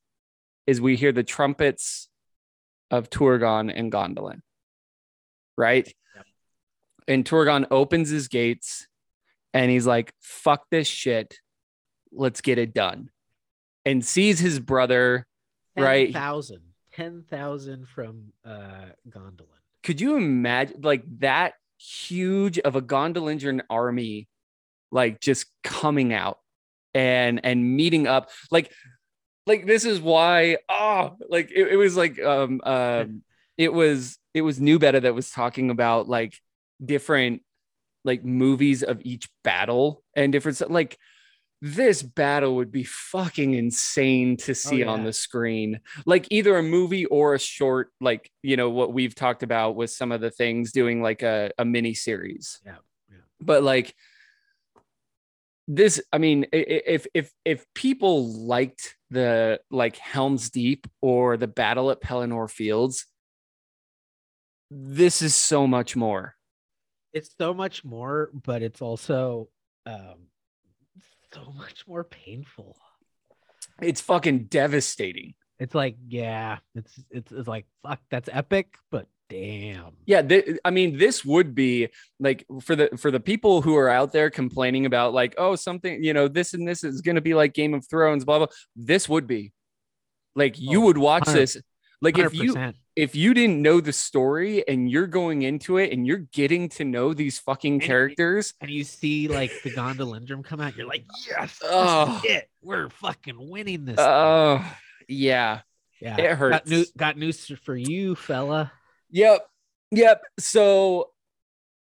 is we hear the trumpets of Turgon and Gondolin. Right? Yep. And Turgon opens his gates and he's like, fuck this shit. Let's get it done. And sees his brother, 10, right? 10,000. 10,000 from uh, Gondolin. Could you imagine like that huge of a Gondolin army, like just coming out and and meeting up? Like, like this is why oh like it, it was like um uh, it was it was new beta that was talking about like different like movies of each battle and different like this battle would be fucking insane to oh, see oh, yeah. on the screen like either a movie or a short like you know what we've talked about with some of the things doing like a, a mini series yeah, yeah. but like this i mean if if if people liked the like helms deep or the battle at pelennor fields this is so much more it's so much more but it's also um so much more painful. It's fucking devastating. It's like yeah it's it's, it's like fuck that's epic but damn. Yeah th- i mean this would be like for the for the people who are out there complaining about like oh something you know this and this is going to be like game of thrones blah blah this would be. Like you oh, would watch this like 100%. if you if you didn't know the story and you're going into it and you're getting to know these fucking and characters and you see like the Gondolindrim come out, you're like, yes, oh, it. We're fucking winning this. Oh, uh, yeah. Yeah. It hurts. Got, new, got news for you, fella. Yep. Yep. So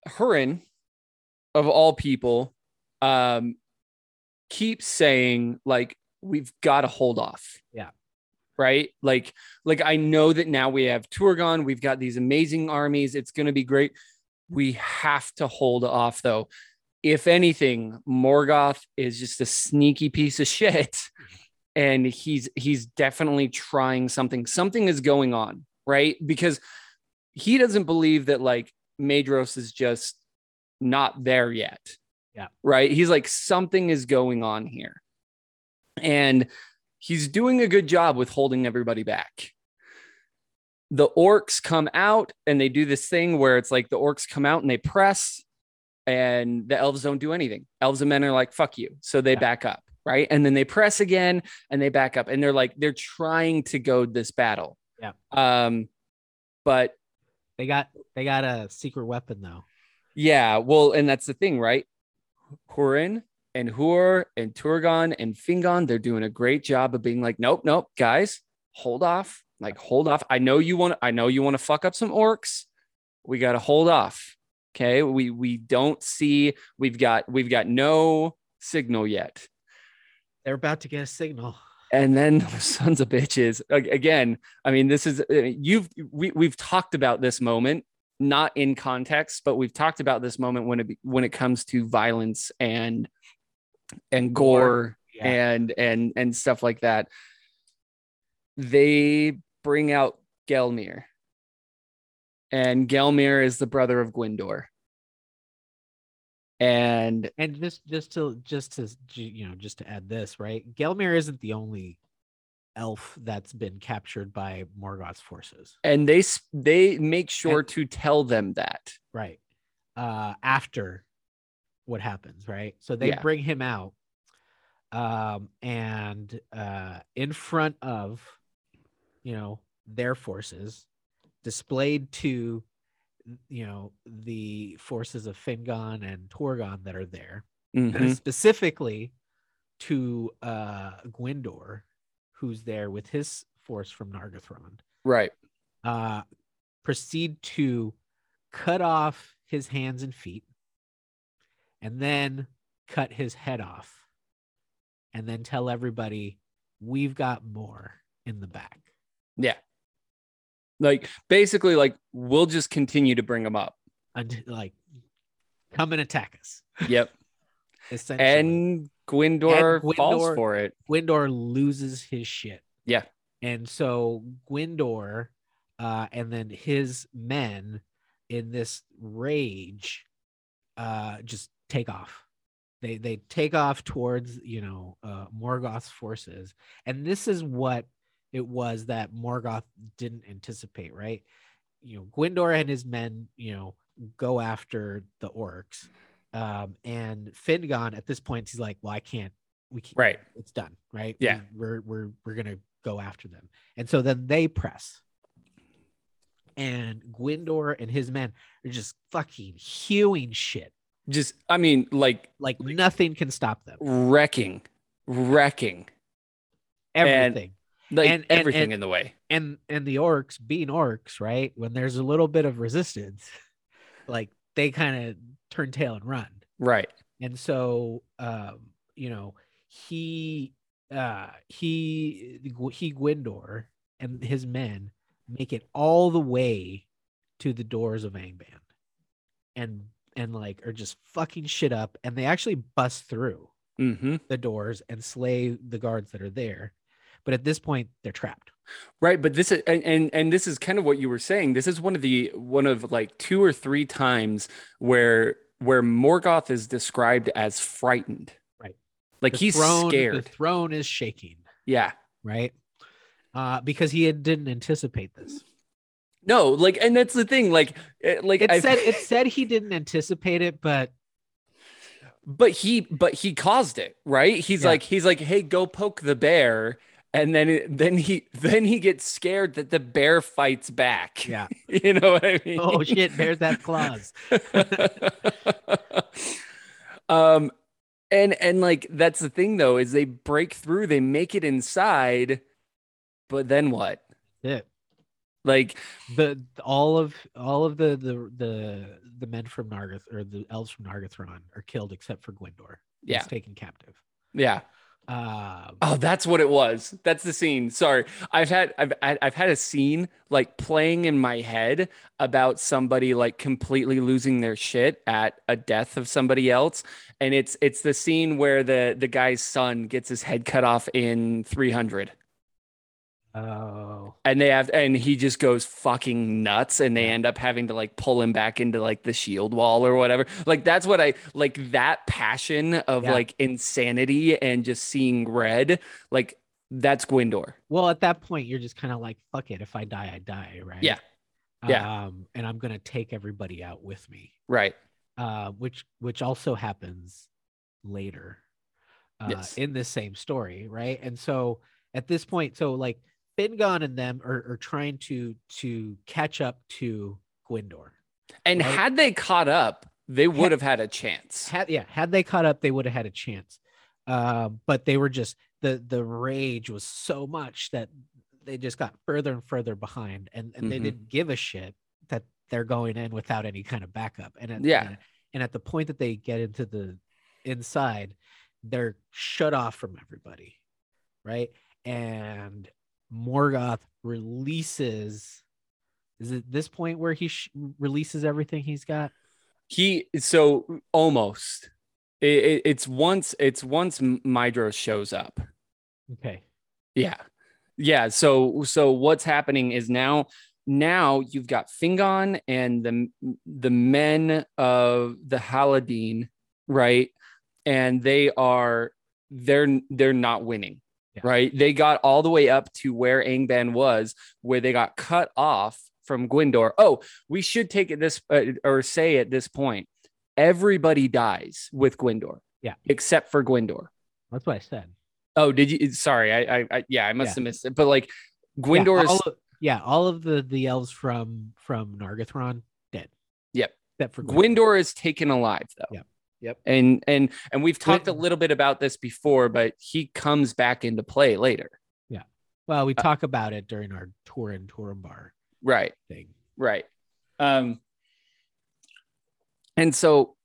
Hurin, of all people, um, keeps saying like we've got to hold off. Yeah. Right. Like, like I know that now we have Turgon, we've got these amazing armies. It's gonna be great. We have to hold off though. If anything, Morgoth is just a sneaky piece of shit. And he's he's definitely trying something. Something is going on, right? Because he doesn't believe that like Maedhros is just not there yet. Yeah. Right. He's like, something is going on here. And he's doing a good job with holding everybody back. The orcs come out and they do this thing where it's like the orcs come out and they press, and the elves don't do anything. Elves and men are like, fuck you. So they yeah. back up. Right. And then they press again and they back up and they're like, they're trying to goad this battle. Yeah. Um, but they got they got a secret weapon though. Yeah, well, and that's the thing, right? Hurin and Huor and Turgon and Fingon, they're doing a great job of being like, nope, nope, guys, hold off. Like, hold off. I know you want I know you want to fuck up some orcs. We gotta hold off. Okay. We we don't see we've got we've got no signal yet. They're about to get a signal and then sons of bitches again i mean this is uh, you've we, we've talked about this moment not in context but we've talked about this moment when it when it comes to violence and and gore yeah. and and and stuff like that they bring out gelmir. And gelmir is the brother of Gwindor and and just just to just to you know just to add this right? Gelmir isn't the only elf that's been captured by morgoth's forces. And they they make sure and, to tell them that. Right. Uh after what happens right so they yeah. bring him out um and uh in front of you know their forces displayed to you know the forces of Fingon and Turgon that are there, mm-hmm. specifically to uh Gwindor, who's there with his force from Nargothrond. Right. Uh proceed to cut off his hands and feet and then cut his head off and then tell everybody we've got more in the back. Yeah. Like basically, like we'll just continue to bring them up. And like come and attack us. Yep. And Gwindor, And falls Gwindor- for it. Gwindor loses his shit. Yeah. And so Gwindor uh, and then his men in this rage uh, just take off. They they take off towards you know uh, Morgoth's forces, and this is what it was that Morgoth didn't anticipate, right? You know, Gwindor and his men, you know, go after the orcs, um, and Fingon at this point he's like, well, I can't, we can't, Right. it's done, right? Yeah. We- we're we're we're gonna go after them, and so then they press, and Gwindor and his men are just fucking hewing shit, Just, I mean, like like nothing can stop them, wrecking, wrecking, And- everything. like And- and- everything and- in the way. and and the orcs being orcs right when there's a little bit of resistance like they kind of turn tail and run Right. and so um you know he uh he he gwindor and his men make it all the way to the doors of angband and and like are just fucking shit up and they actually bust through Mm-hmm. the doors and slay the guards that are there but at this point they're trapped Right, but this is and, and and this is kind of what you were saying. This is one of the one of like two or three times where where Morgoth is described as frightened. Right. Like The he's throne- scared. The throne is shaking, yeah. right? Uh, because he had, didn't anticipate this. No, like and that's the thing. Like eh, like It I said it said he didn't anticipate it, but but he but he caused it, right? He's Yeah. like he's like, "Hey, go poke the bear." And then then he then he gets scared that the bear fights back. yeah. You know what I mean? Oh shit, bears that claws. um and and like that's the thing though is they break through they make it inside but then what Yeah. Like The all of all of the the the the men from Nargoth or the elves from Nargothrond are killed except for Gwindor. He's Yeah. taken captive. yeah Um, oh that's what it was that's the scene sorry i've had i've i've had a scene like playing in my head about somebody like completely losing their shit at a death of somebody else and it's it's the scene where the the guy's son gets his head cut off in 300 oh, and they have and he just goes fucking nuts and they end up having to like pull him back into like the shield wall or whatever like that's what i like that passion of Yeah. like insanity and just seeing red like that's gwindor well, at that point you're just kind of like, fuck it. If I die, I die, right? Yeah. Yeah. Um, and I'm gonna take everybody out with me. right uh, which which also happens later uh, Yes. in this same story, right? And so at this point, so like Fingon and them are, are trying to to catch up to Gwindor. and Right. had they caught up they would have had a chance Had yeah, had they caught up, they would have had a chance. Uh, but they were just the the rage was so much that they just got further and further behind, and, and they Mhm. didn't give a shit that they're going in without any kind of backup. And at, Yeah. and, and at the point that they get into the inside, they're shut off from everybody, right? And Morgoth releases. Is it this point where he sh- releases everything he's got? he so almost it, it- it's once it's once Mydros shows up Okay. Yeah. Yeah. So so what's happening is now now you've got Fingon and the the men of the Haladin, right? And they are they're they're not winning. Yeah. Right? They got all the way up to where Angband was, where they got cut off from Gwindor. Oh, we should take it this uh, or say at this point, everybody dies with Gwindor. Yeah. Except for Gwindor. That's what I said. Oh, did you? Sorry, I, I, I yeah, I must Yeah. have missed it. But like, Gwindor yeah, is of, yeah, all of the the elves from from Nargothrond dead. Yep. Except for Gwyn. Gwindor is taken alive though. Yep. Yep. And and and we've talked a little bit about this before, but he comes back into play later. Yeah. Well, Uh, we talk about it during our Turin Turambar Right. thing. Right. Um. And so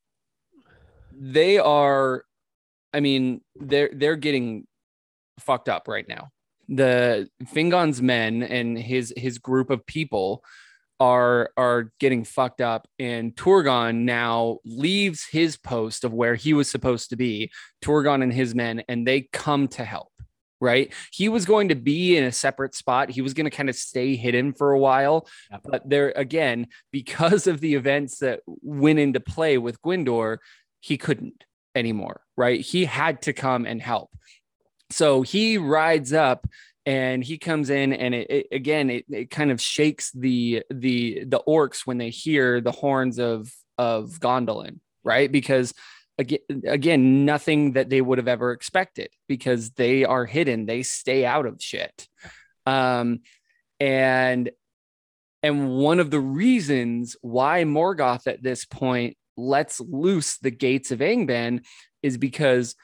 they are I mean, they're they're getting fucked up right now. The Fingon's men and his his group of people are are getting fucked up. And Turgon now leaves his post of where he was supposed to be Turgon and his men and they come to help right? He was going to be in a separate spot. He was going to kind of stay hidden for a while. Yep. but there again because of the events that went into play with Gwindor he couldn't anymore right? He had to come and help. So he rides up and he comes in and it, it again it, it kind of shakes the the the orcs when they hear the horns of of gondolin right? Because again again nothing that they would have ever expected because they are hidden. They stay out of shit. Um and and one of the reasons why morgoth at this point lets loose the gates of Angband is because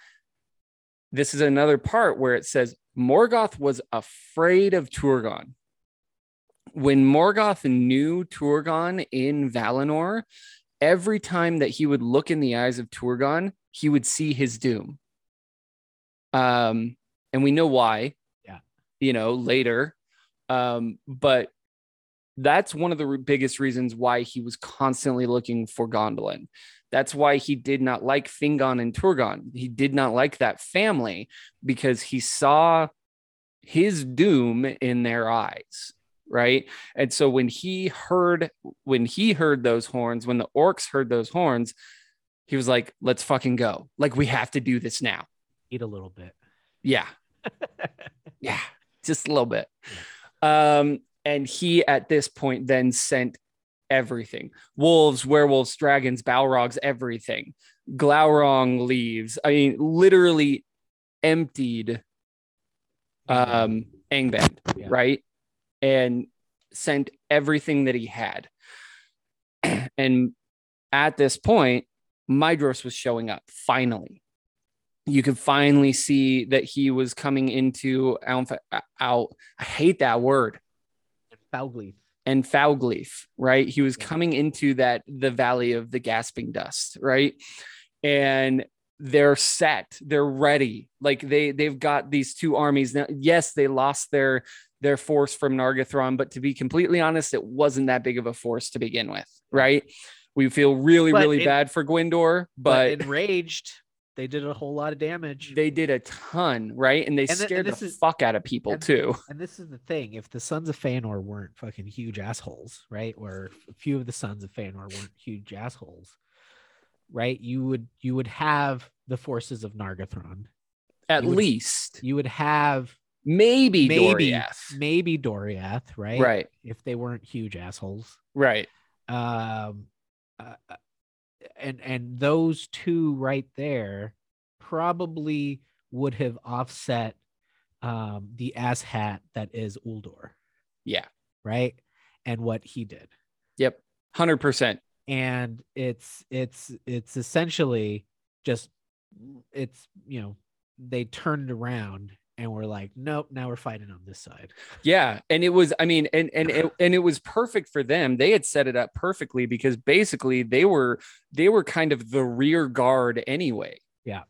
this is another part where it says Morgoth was afraid of Turgon. When Morgoth knew Turgon in Valinor, every time that he would look in the eyes of Turgon, he would see his doom. Um, and we know why. Yeah. You know, later. Um, but that's one of the biggest reasons why he was constantly looking for Gondolin. That's why he did not like Fingon and Turgon. He did not like that family because he saw his doom in their eyes, right? And so when he heard when he heard those horns, when the orcs heard those horns, he was like, "Let's fucking go. Like we have to do this now." Eat a little bit. Yeah. yeah, just a little bit. Um, and he at this point then sent everything wolves, werewolves, dragons, balrogs, everything. Glaurung leaves. I mean, literally emptied um Angband, Yeah. right? And sent everything that he had. and at this point, Maedhros was showing up finally. You could finally see that he was coming into out. out I hate that word. Foulgleaf. And Foulgleaf, right? He was coming into that the valley of the gasping dust, right? And they're set, they're ready. Like they they've got these two armies now. Yes, they lost their their force from Nargothrond, but to be completely honest, it wasn't that big of a force to begin with, right? We feel really, But really in- bad for Gwindor, But, but, enraged, they did a whole lot of damage. they did a ton, right? And they And and scared the this is- fuck out of people and- too. and this is the thing: if the Sons of Feanor weren't fucking huge assholes, right, or a few of the Sons of Feanor weren't huge assholes, right, you would you would have the forces of Nargothrond. At you would- least You would have maybe, maybe Doriath. maybe Doriath, right? Right, If they weren't huge assholes. right. um uh, uh, and and those two right there probably would have offset um the ass hat that is Uldor, Yeah. right? And what he did. Yep. 100%. And it's it's it's essentially just it's you know they turned around and we're like nope now we're fighting on this side Yeah, and it was I mean and and it, and it was perfect for them. They had set it up perfectly because basically they were they were kind of the rear guard anyway. Yeah.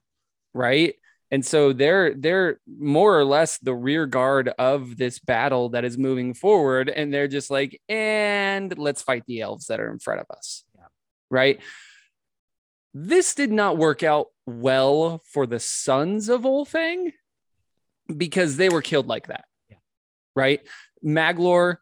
Right? And so they're they're more or less the rear guard of this battle that is moving forward and they're just like and let's fight the elves that are in front of us. Yeah. Right? This did not work out well for the sons of Ulfang because they were killed like that. Yeah. Right? Maglor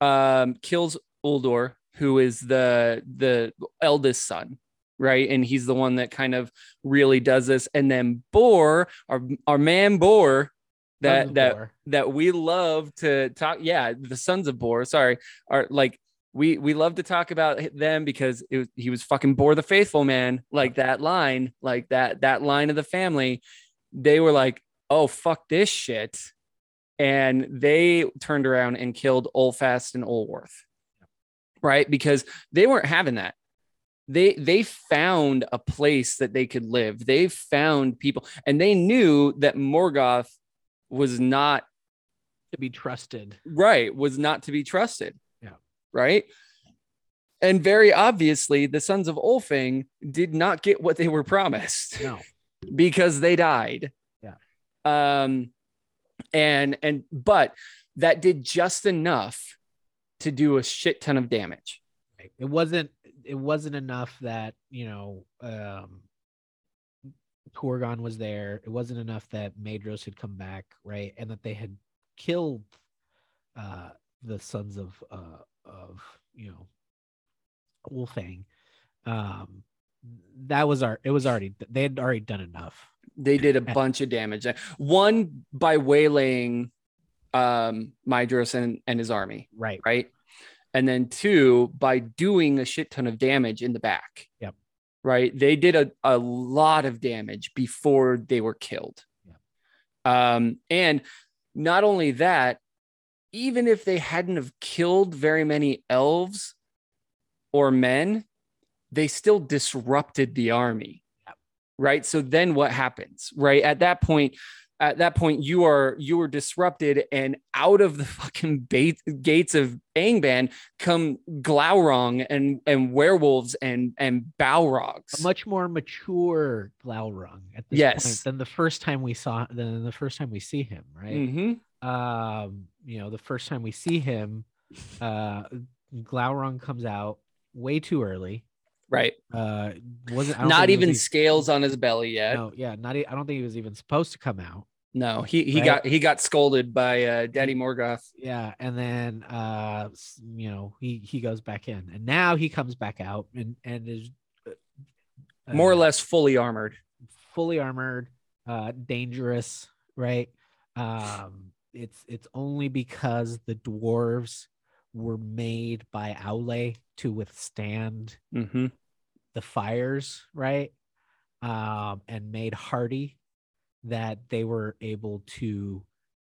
um, kills Uldor, who is the the eldest son, right? And he's the one that kind of really does this. And then Bor, our our man Bor, that that that we love to talk. Yeah, the sons of Bor. Sorry, are like we we love to talk about them because it was, he was fucking Bor the faithful man. Like that line, like that that line of the family. They were like, oh fuck this shit, and they turned around and killed Ulfast and Ulwarth, right? Because they weren't having that. They they found a place that they could live. They found people, and they knew that Morgoth was not to be trusted right was not to be trusted Yeah. right And very obviously, the sons of Ulfang did not get what they were promised No. because they died. Um, and and but that did just enough to do a shit ton of damage. It wasn't it wasn't enough that, you know, um Turgon was there. It wasn't enough that Maedhros had come back, right? And that they had killed uh the sons of uh of, you know, Wolfang. Um that was our it was already they had already done enough. They did a bunch of damage. One by waylaying um Maedhros and, and his army, Right. right? And then two by doing a shit ton of damage in the back. Yep. Right. They did a, a lot of damage before they were killed. Um, and not only that, even if they hadn't have killed very many elves or men, they still disrupted the army. Right. So then what happens? Right. At that point, at that point, you are you are disrupted, and out of the fucking bait, gates of Angband come Glaurung and and werewolves and and Balrogs. a much more mature Glaurung at this Yes. point than the first time we saw than the first time we see him, right? Mhm. Um, you know, the first time we see him, uh Glaurung comes out way too early. Right. Uh wasn't Not was even e- scales on his belly yet. no, yeah, not I don't think he was even supposed to come out. No, he he Right. got he got scolded by uh, Daddy Morgoth. Yeah, and then uh you know, he he goes back in. And now he comes back out and and is uh, more or uh, less fully armored. fully armored, uh, dangerous, right? Um, it's it's only because the dwarves were made by Aule to withstand hmm the fires, right? Um, and made hardy that they were able to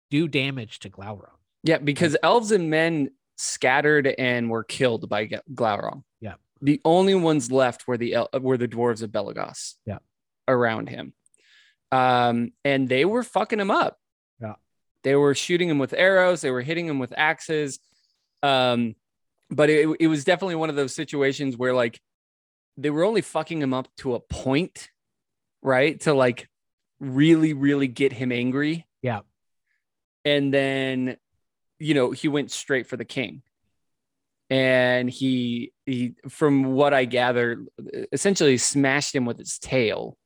do damage to Glaurung. Yeah, because elves and men scattered and were killed by Glaurung. Yeah. The only ones left were the el- were the dwarves of Belagos. Yeah. Around him. Um, and they were fucking him up. Yeah. They were shooting him with arrows, they were hitting him with axes. Um, but it, it was definitely one of those situations where like they were only fucking him up to a point, right? To like really, really get him angry. Yeah. And then, you know, he went straight for the king. And he he from what I gather, essentially smashed him with his tail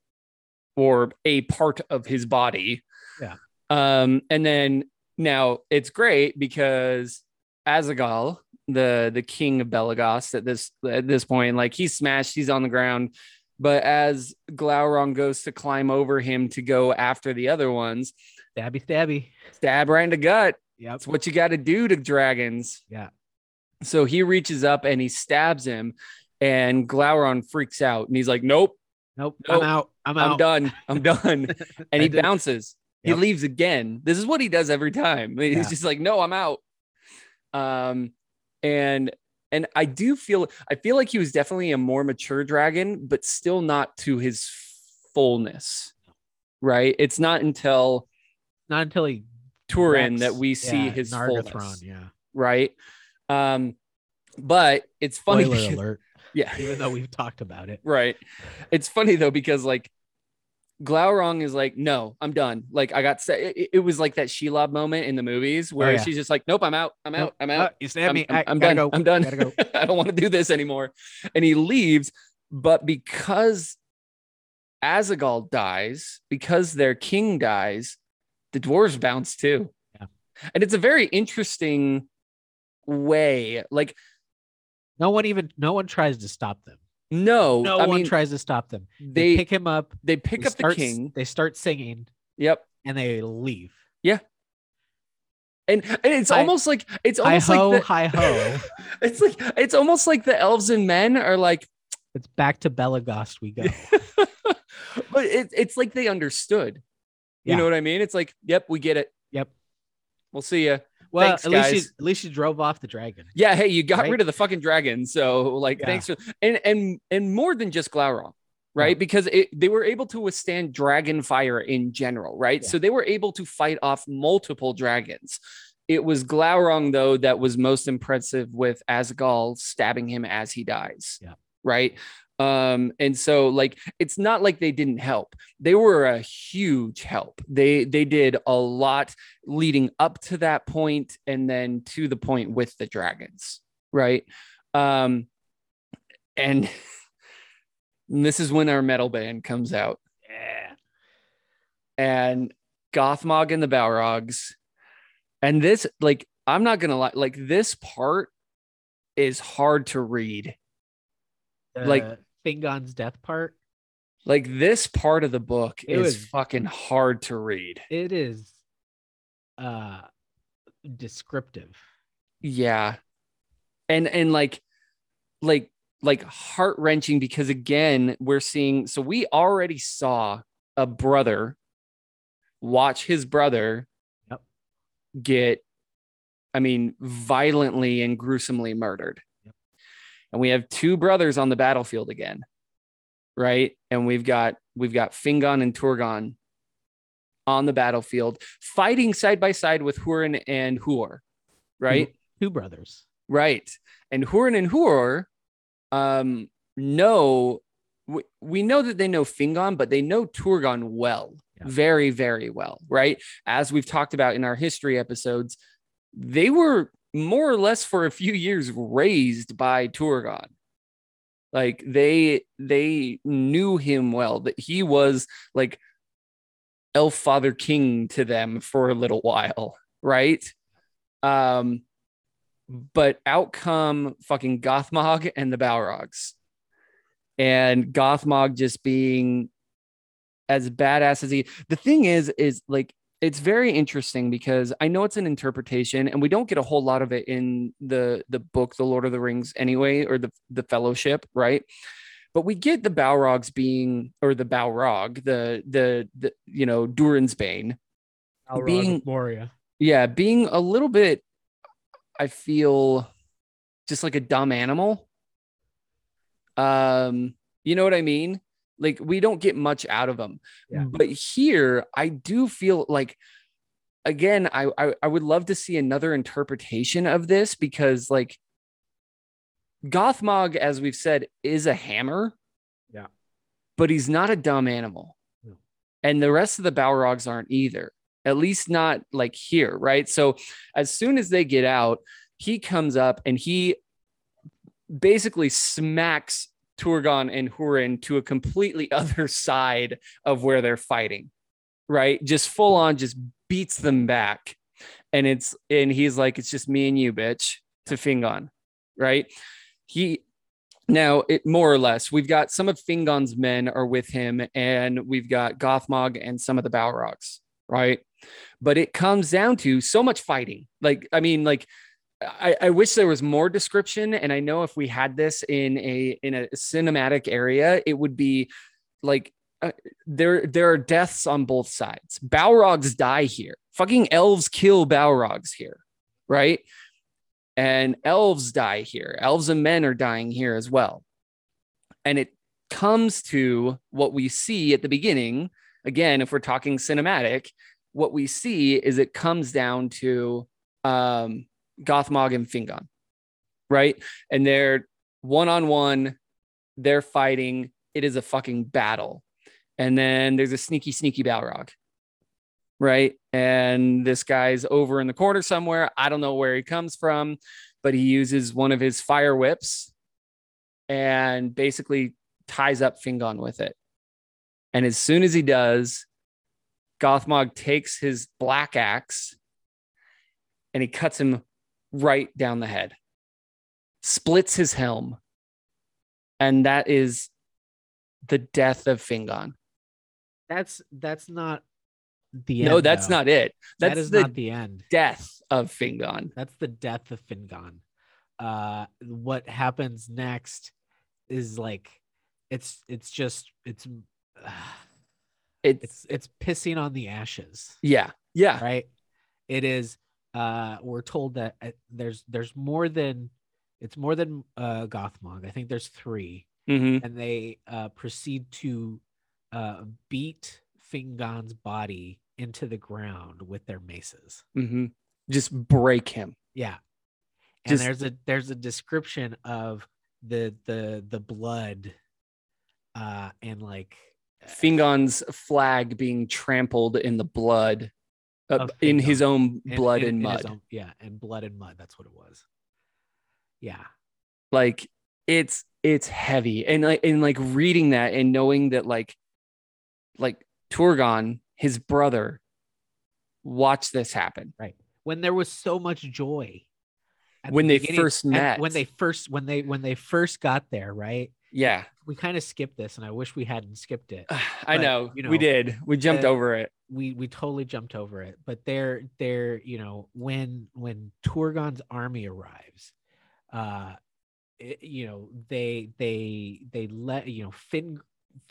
or a part of his body. Yeah. Um, and then now it's great because Azaghâl, the the king of Belagos at this at this point, like he's smashed, he's on the ground. But as Glaurung goes to climb over him to go after the other ones, Stabby, stabby. stab right in the gut. Yep. That's what you got to do to dragons. Yeah. So he reaches up and he stabs him, and Glaurung freaks out and he's like, "Nope, Nope. Nope. I'm out. I'm out. I'm done. I'm done." And he bounces. He leaves again. This is what he does every time. He's Yeah. just like, "No, I'm out." Um, and and I do feel I feel like he was definitely a more mature dragon, but still not to his fullness. Right? It's not until Not until he Turin that we see yeah, his Nargothrond. fullness. Yeah. right? Um, but it's funny. Spoiler because- alert. yeah, Even though we've talked about it. right. It's funny though because like Glaurung is like, no, I'm done. Like I got set. It, it was like that Shelob moment in the movies where Oh, yeah. she's just like, nope, I'm out. I'm out. I'm Uh, out. you stabbed I'm, me. I'm, I'm done. go. I'm done. Gotta go. I don't want to do this anymore. And he leaves, but because Azaghâl dies, because their king dies, the dwarves bounce too. Yeah. And it's a very interesting way. Like, No one even. No one tries to stop them. No, No I one mean, tries to stop them. They, they pick him up. they pick they up start the king. They start singing Yep. and they leave. Yeah. And, and it's Hi- almost like it's Hi almost ho, like the, hi ho. it's like it's almost like the elves and men are like It's back to Belegost we go. but it, it's like they understood. You Yeah. know what I mean? It's like, yep, we get it. Yep. We'll see you. Well, Thanks, at least you at least you drove off the dragon. Yeah, hey, you got Right? rid of the fucking dragon. So like Yeah. thanks for and and and more than just Glaurung, right? Because it, they were able to withstand dragon fire in general, right? Yeah. So they were able to fight off multiple dragons. It was Glaurung though that was most impressive with Azaghâl stabbing him as he dies. Yeah. Right. Um, and so like it's not like they didn't help. They were a huge help. They they did a lot leading up to that point and then to the point with the dragons, right? Um and this is when our metal band comes out. Yeah. And Gothmog and the Balrogs. And this, like, I'm not gonna lie, like this part is hard to read. Like- The Fingon's death part. Like this part of the book It is was- fucking hard to read. It is uh descriptive. Yeah. And and like like like heart-wrenching because again, we're seeing so we already saw a brother watch his brother Yep. get I mean violently and gruesomely murdered. And we have two brothers on the battlefield again. Right? And we've got we've got Fingon and Turgon on the battlefield fighting side by side with Hurin and Huor. Right? Two brothers. Right. And Hurin and Huor um, know, we, we know that they know Fingon, but they know Turgon well, Yeah. very, very well. Right. As we've talked about in our history episodes, they were more or less for a few years raised by Turgon. Like they they knew him well, that he was like elf father king to them for a little while, right? Um, but out come fucking Gothmog and the Balrogs. And Gothmog just being as badass as he the thing is, is like it's very interesting because I know it's an interpretation and we don't get a whole lot of it in the the book, The Lord of the Rings, anyway, or the the fellowship, right? But we get the Balrogs being or the Balrog, the the the you know, Durin's Bane, Balrog Being- Moria. yeah, being a little bit, I feel just like a dumb animal. Um, you know what I mean? Like we don't get much out of them, Yeah. but here I do feel like, again, I, I I would love to see another interpretation of this because like, Gothmog, as we've said, is a hammer. Yeah. but he's not a dumb animal, No. and the rest of the Balrogs aren't either at least not like here, right? So as soon as they get out, he comes up and he basically smacks Turgon and Hurin to a completely other side of where they're fighting, right? Just full on, just beats them back. And it's, and he's like, it's just me and you, bitch, to Fingon, right? He, now, it more or less, we've got some of Fingon's men are with him, and we've got Gothmog and some of the Balrogs, right? But it comes down to so much fighting. Like, I mean, like, I, I wish there was more description. And I know if we had this in a in a cinematic area, it would be like uh, there there are deaths on both sides. Balrogs die here. Fucking elves kill Balrogs here, right? And elves die here. Elves and men are dying here as well. And it comes to what we see at the beginning. Again, if we're talking cinematic, what we see is it comes down to um, Gothmog and Fingon, right? And they're one on one, they're fighting. It is a fucking battle. And then there's a sneaky, sneaky Balrog, right? And this guy's over in the corner somewhere. I don't know where he comes from, but he uses one of his fire whips and basically ties up Fingon with it. And as soon as he does, Gothmog takes his black axe and he cuts him right down the head, splits his helm. And that is the death of Fingon. That's that's not the no, that's though. not it. That's that is the not the end. death of Fingon. That's the death of Fingon. Uh, what happens next is like, it's it's just it's uh, It's, it's it's pissing on the ashes, yeah, yeah, right? It is. Uh, we're told that uh, there's there's more than it's more than uh Gothmog. I think there's three, Mhm. and they uh proceed to uh beat Fingon's body into the ground with their maces. Mhm. just break him. Yeah. And Just- there's a there's a description of the the the blood uh and like Fingon's flag being trampled in the blood, uh, in his own blood and his mud. own- yeah, and blood and mud. That's what it was. Yeah. like it's it's heavy and like and like reading that and knowing that like like Turgon, his brother, watched this happen. Right when there was so much joy. at the When they first met. When they first when they when they first got there, right? Yeah, We kind of skipped this and I wish we hadn't skipped it. I But, know. you we did. We jumped uh, over it. we we totally jumped over it but they're they're you know when when turgon's army arrives uh it- you know they they they let you know fin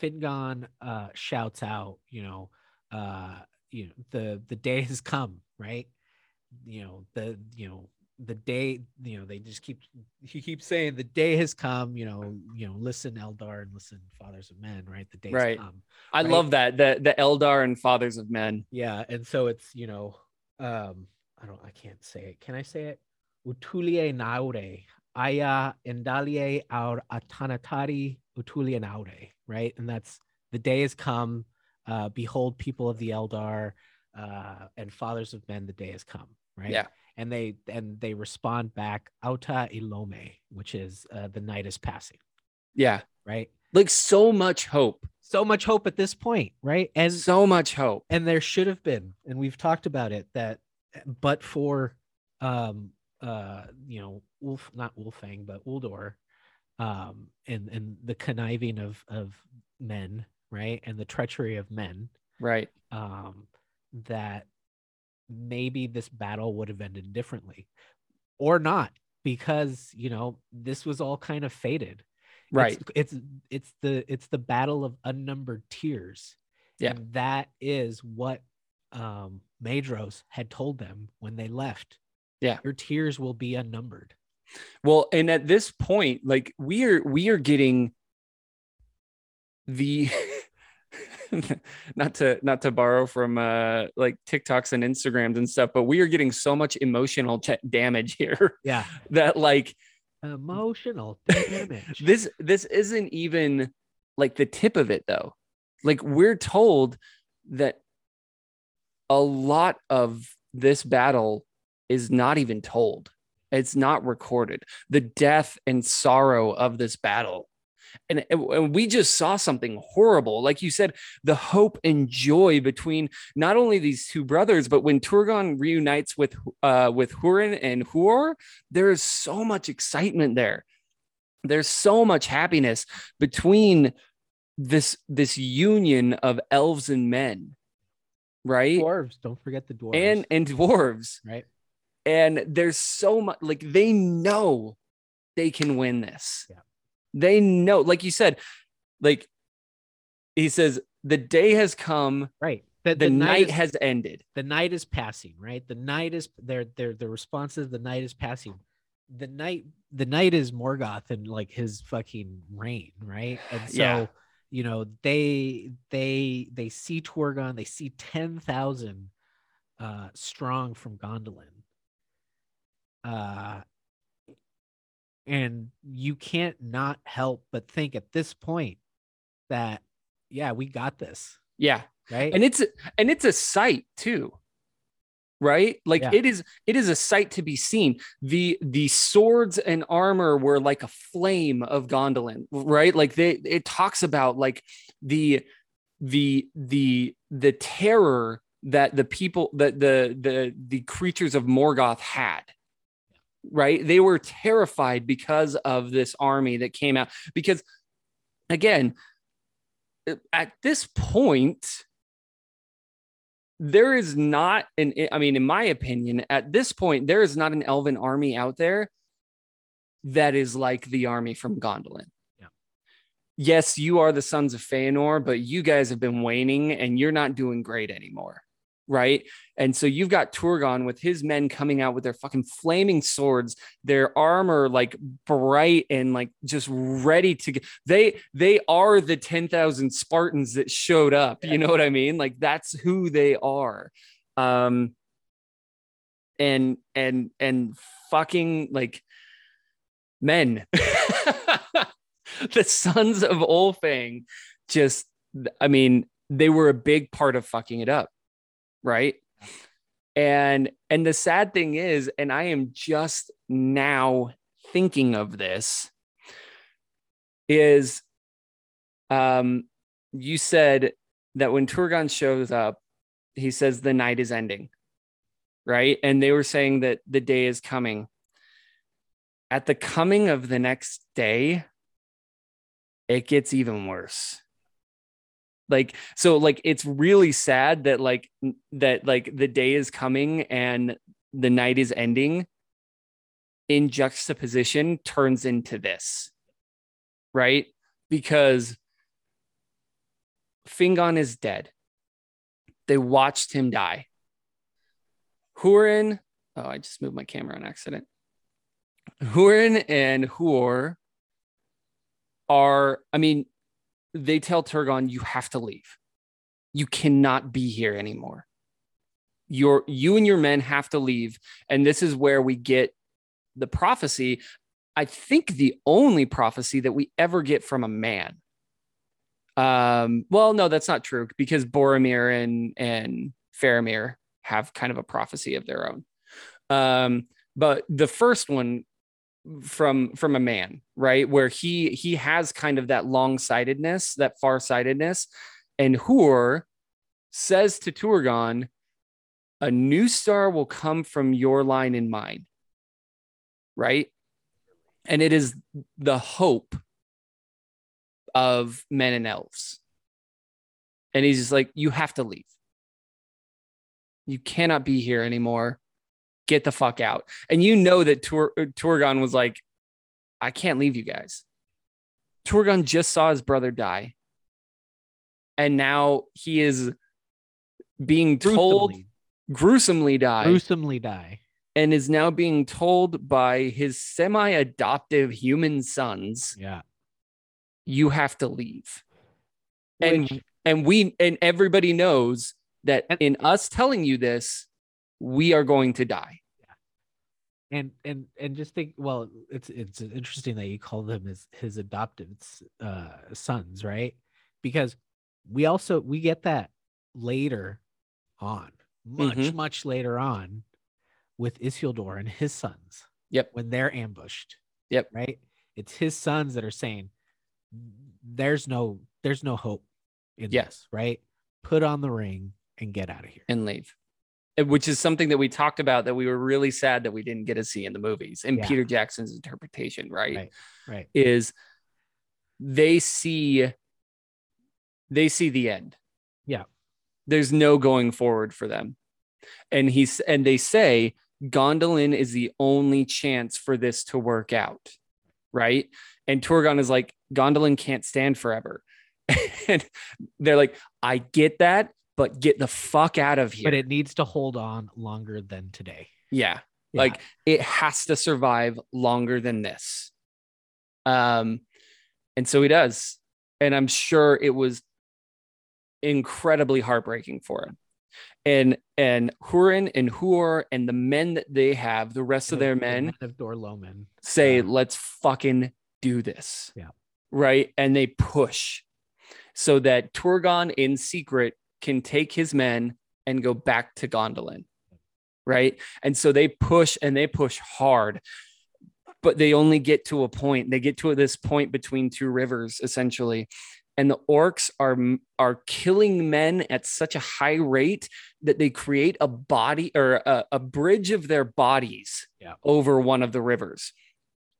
fingon uh shouts out you know uh you know the the day has come right you know the you know the day you know they just keep he keeps saying the day has come you know you know listen eldar and listen fathers of men right the day Right. has come I right? love that. The the Eldar and Fathers of Men. yeah and so it's you know um i don't i can't say it can i say it utulie naure aya indalie aur atanatari utulie naure right and that's the day has come uh behold people of the eldar uh and fathers of men the day has come right Yeah. And they and they respond back auta ilome which is uh, the night is passing Yeah. right Like so much hope. so much hope at this point right and So much hope. and there should have been and we've talked about it that but for um uh you know wolf not Ulfang but uldor um and and the conniving of of men right and the treachery of men Right. um that maybe this battle would have ended differently or not because you know this was all kind of faded Right. it's, it's it's the it's the battle of unnumbered tears Yeah. and that is what um Maedhros had told them when they left Yeah. your tears will be unnumbered Well, and at this point, like we are we are getting the not to not to borrow from uh like TikToks and Instagrams and stuff, but we are getting so much emotional ch- damage here yeah that like emotional damage this this isn't even like the tip of it though. Like we're told that a lot of this battle is not even told. It's not recorded. The death and sorrow of this battle. And, and we just saw something horrible. Like you said, the hope and joy between not only these two brothers, but when Turgon reunites with uh, with Hurin and Huor, there is so much excitement there. There's so much happiness between this this union of elves and men, right? dwarves don't forget the dwarves And and dwarves right and there's so much like they know they can win this Yeah. They know like you said like he says the day has come right. The, the, night is- has ended. The night is passing right? The night is their their the response is the night is passing. The night the night is morgoth and like his fucking reign right? And so Yeah. you know they they they see Turgon they see 10,000 uh strong from Gondolin. Uh and you can't not help but think at this point that yeah we got this. Yeah. Right? And it's and it's a sight too right? Like Yeah. it is it is a sight to be seen. The the swords and armor were like a flame of gondolin right? Like they it talks about like the the the the terror that the people that the the the creatures of morgoth had right? They were terrified because of this army that came out. Because again at this point there is not an i mean in my opinion at this point there is not an elven army out there that is like the army from gondolin. Yeah. yes you are the sons of Feanor, but you guys have been waning and you're not doing great anymore right? And so you've got turgon with his men coming out with their fucking flaming swords their armor like bright and like just ready to get they they are the 10,000 Spartans that showed up you know what i mean? Like that's who they are. Um and and and fucking like men. the sons of Ulfang just I mean, they were a big part of fucking it up, right? And and the sad thing is, and I am just now thinking of this, is um you said that when Turgon shows up, he says the night is ending, right? And they were saying that the day is coming. At the coming of the next day, it gets even worse like so like it's really sad that like that like the day is coming and the night is ending in juxtaposition turns into this right? Because fingon is dead. They watched him die. Hurin oh i just moved my camera on accident. Hurin and huor are i mean they tell Turgon, you have to leave. You cannot be here anymore. Your you and your men have to leave. And this is where we get the prophecy. I think the only prophecy that we ever get from a man. Um, well, no, that's not true because Boromir and and Faramir have kind of a prophecy of their own. Um, but the first one from from a man right? Where he he has kind of that long-sightedness that far-sightedness. And Huor says to Turgon a new star will come from your line in mine right? And it is the hope of men and elves. And he's just like you have to leave. You cannot be here anymore get the fuck out. And you know that Tur- uh, Turgon was like, I can't leave you guys. Turgon just saw his brother die. And now he is being told gruesomely, gruesomely die. Gruesomely die. And is now being told by his semi adoptive human sons, yeah, you have to leave. Which, and and we and everybody knows that and, in us telling you this, we are going to die. Yeah. And and and just think, well, it's it's interesting that you call them his his adopted uh, sons, right? Because we also we get that later on, much mm-hmm. much later on, with Isildur and his sons. Yep. When they're ambushed. Yep. Right. It's his sons that are saying, "There's no, there's no hope in yes. this." Right. Put on the ring and get out of here and leave Eh, which is something that we talked about that we were really sad that we didn't get to see in the movies and yeah. Peter Jackson's interpretation, right? Right. Right. Is they see they see the end. Yeah. There's no going forward for them. And he's and they say Gondolin is the only chance for this to work out. Right. And Turgon is like, Gondolin can't stand forever. and they're like, I get that but get the fuck out of here. But it needs to hold on longer than today. Yeah. yeah. Like it has to survive longer than this. Um, and so he does. And I'm sure it was incredibly heartbreaking for him. And and Hurin and Huor and the men that they have, the rest of their men, men of Dor-lómin, say, let's fucking do this. Yeah. Right. And they push so that Turgon in secret can take his men and go back to Gondolin. Right. And so they push and they push hard, but they only get to a point. They get to this point between two rivers, essentially. And the orcs are are killing men at such a high rate that they create a body or a, a bridge of their bodies yeah. over one of the rivers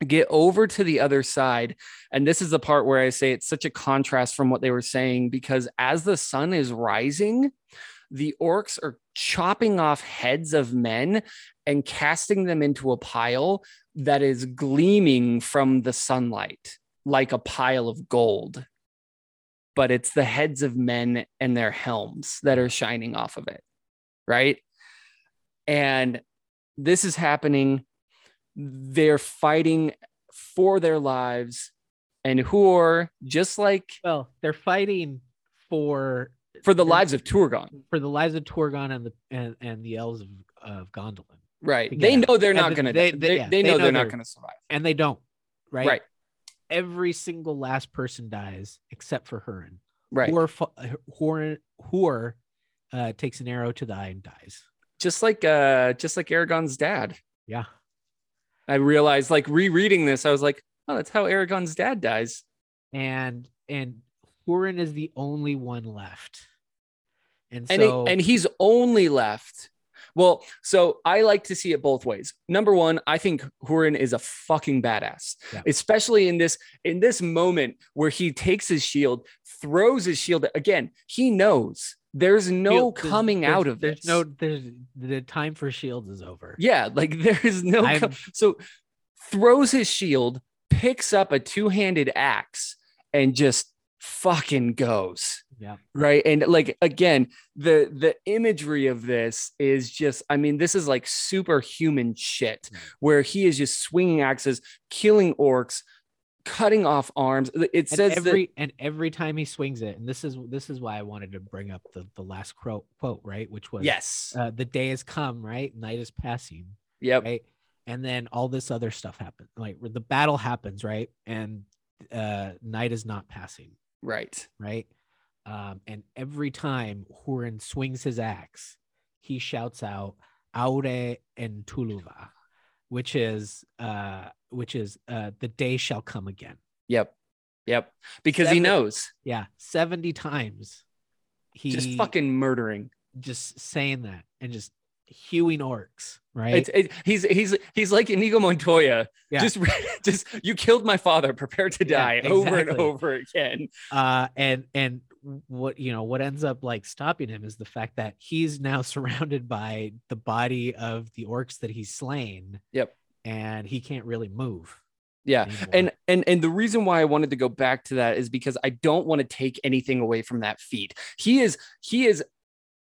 get over to the other side. And this is the part where I say it's such a contrast from what they were saying because as the sun is rising, the orcs are chopping off heads of men and casting them into a pile that is gleaming from the sunlight like a pile of gold. But it's the heads of men and their helms that are shining off of it. Right. And this is happening they're fighting for their lives and who are just like well they're fighting for for the lives of Turgon for the lives of Turgon and the and, and the elves of, of Gondolin Right. to They know they're not they- gonna. they- They, they- they, yeah, they they know, know they're not they're- gonna survive. and they don't. Right. Right. Every single last person dies except for Hurin. Right. Hur, fu- Hur, Hur uh, takes an arrow to the eye and dies. just like uh, just like Aragorn's dad. Yeah. I realized, like rereading this, I was like, oh, that's how Aragorn's dad dies. And and Hurin is the only one left. And and so it, and he's only left. Well, so I like to see it both ways. Number one, I think Hurin is a fucking badass, Yeah. especially in this in this moment where he takes his shield, throws his shield. Again, he knows there's no there's- coming there's- out of there's this. no there's the time for shields is over. yeah, like there's no. I'm- so throws his shield, picks up a two handed axe, and just fucking goes. Yeah. right and like again the the imagery of this is just i mean this is like superhuman shit where he is just swinging axes killing orcs cutting off arms it And says every and every time he swings it, and this is this is why I wanted to bring up the the last quote quote right, which was yes uh, the day has come, right? Night is passing, yep right? And then all this other stuff happens, like the battle happens, right? And uh, night is not passing, right right? Um, and every time Hurin swings his axe, he shouts out "Aure en Tuluva," which is uh, which is uh, the day shall come again. yep yep because he knows Yeah, seventy times. He just fucking murdering just saying that and just hewing orcs, right? it's it, he's he's he's like Inigo Montoya. Yeah. Just just you killed my father. Prepare to Yeah, die over and over again. uh and and what you know what ends up like stopping him is the fact that he's now surrounded by the body of the orcs that he's slain Yep. and he can't really move Yeah. anymore. And and and the reason why I wanted to go back to that is because I don't want to take anything away from that feat. He is he is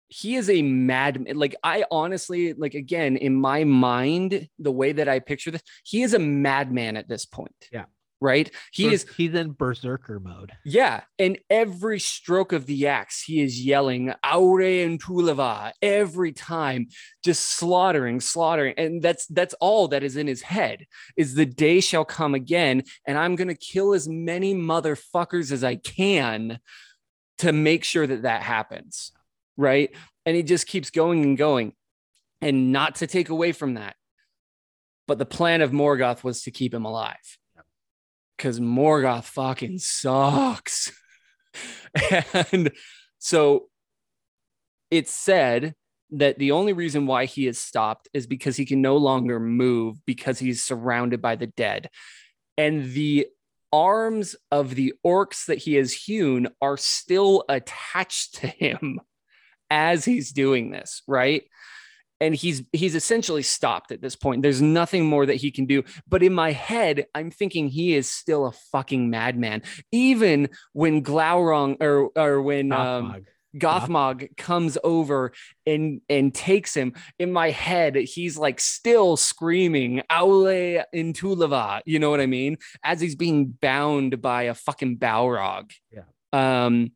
he is a madman. like I honestly like again in my mind the way that I picture this he is a madman at this point. Yeah. Right? He is he's in berserker mode yeah, and every stroke of the axe, he is yelling "Aure and Tulava" every time, just slaughtering, slaughtering, and that's that's all that is in his head. Is the day shall come again, and I'm gonna kill as many motherfuckers as I can to make sure that that happens, right? And he just keeps going and going, and not to take away from that, but the plan of Morgoth was to keep him alive because Morgoth fucking sucks. and so it's said that the only reason why he is stopped is because he can no longer move because he's surrounded by the dead. And the arms of the orcs that he has hewn are still attached to him as he's doing this, right? And he's he's essentially stopped at this point. There's nothing more that he can do. But in my head, I'm thinking he is still a fucking madman. Even when Glaurung or or when um, Gothmog. Gothmog comes over and and takes him, in my head, he's like still screaming "Aule Intulava," you know what I mean? As he's being bound by a fucking Balrog, Yeah. um,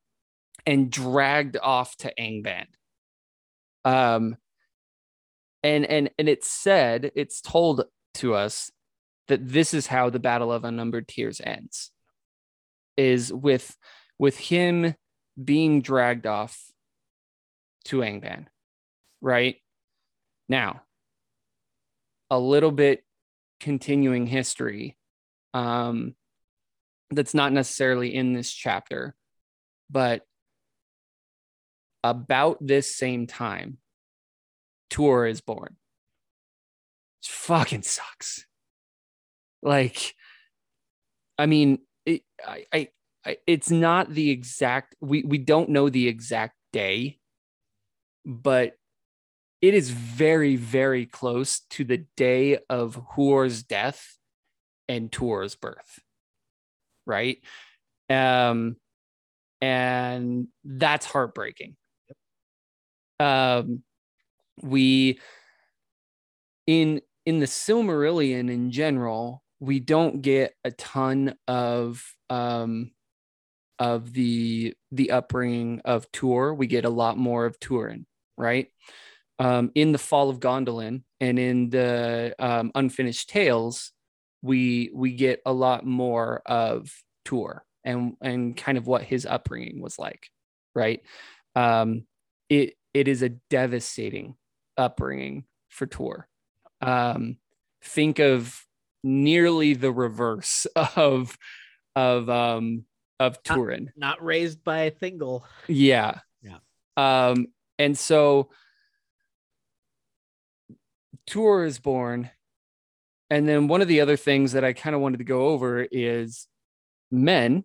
and dragged off to Angband. Um, and and and it's said, it's told to us that this is how the Battle of Unnumbered Tears ends, is with with him being dragged off to Angband, right? Now, a little bit continuing history um, that's not necessarily in this chapter, but about this same time, Tuor is born. It fucking sucks. Like, I mean, it, I, I, I, it's not the exact. We we don't know the exact day, but it is very very close to the day of Huor's death and Tuor's birth. Right, um, and that's heartbreaking. Um, we in in the Silmarillion in general, we don't get a ton of um of the the upbringing of Tuor. We get a lot more of Turin, right? um, in the Fall of Gondolin and in the um, Unfinished Tales, we we get a lot more of Tuor and and kind of what his upbringing was like, right? Um, it it is a devastating upbringing for Tuor. Um, think of nearly the reverse of of um of Turin. Not, not raised by a Thingol. Yeah. Yeah. Um, and so Tuor is born. And then one of the other things that I kind of wanted to go over is men,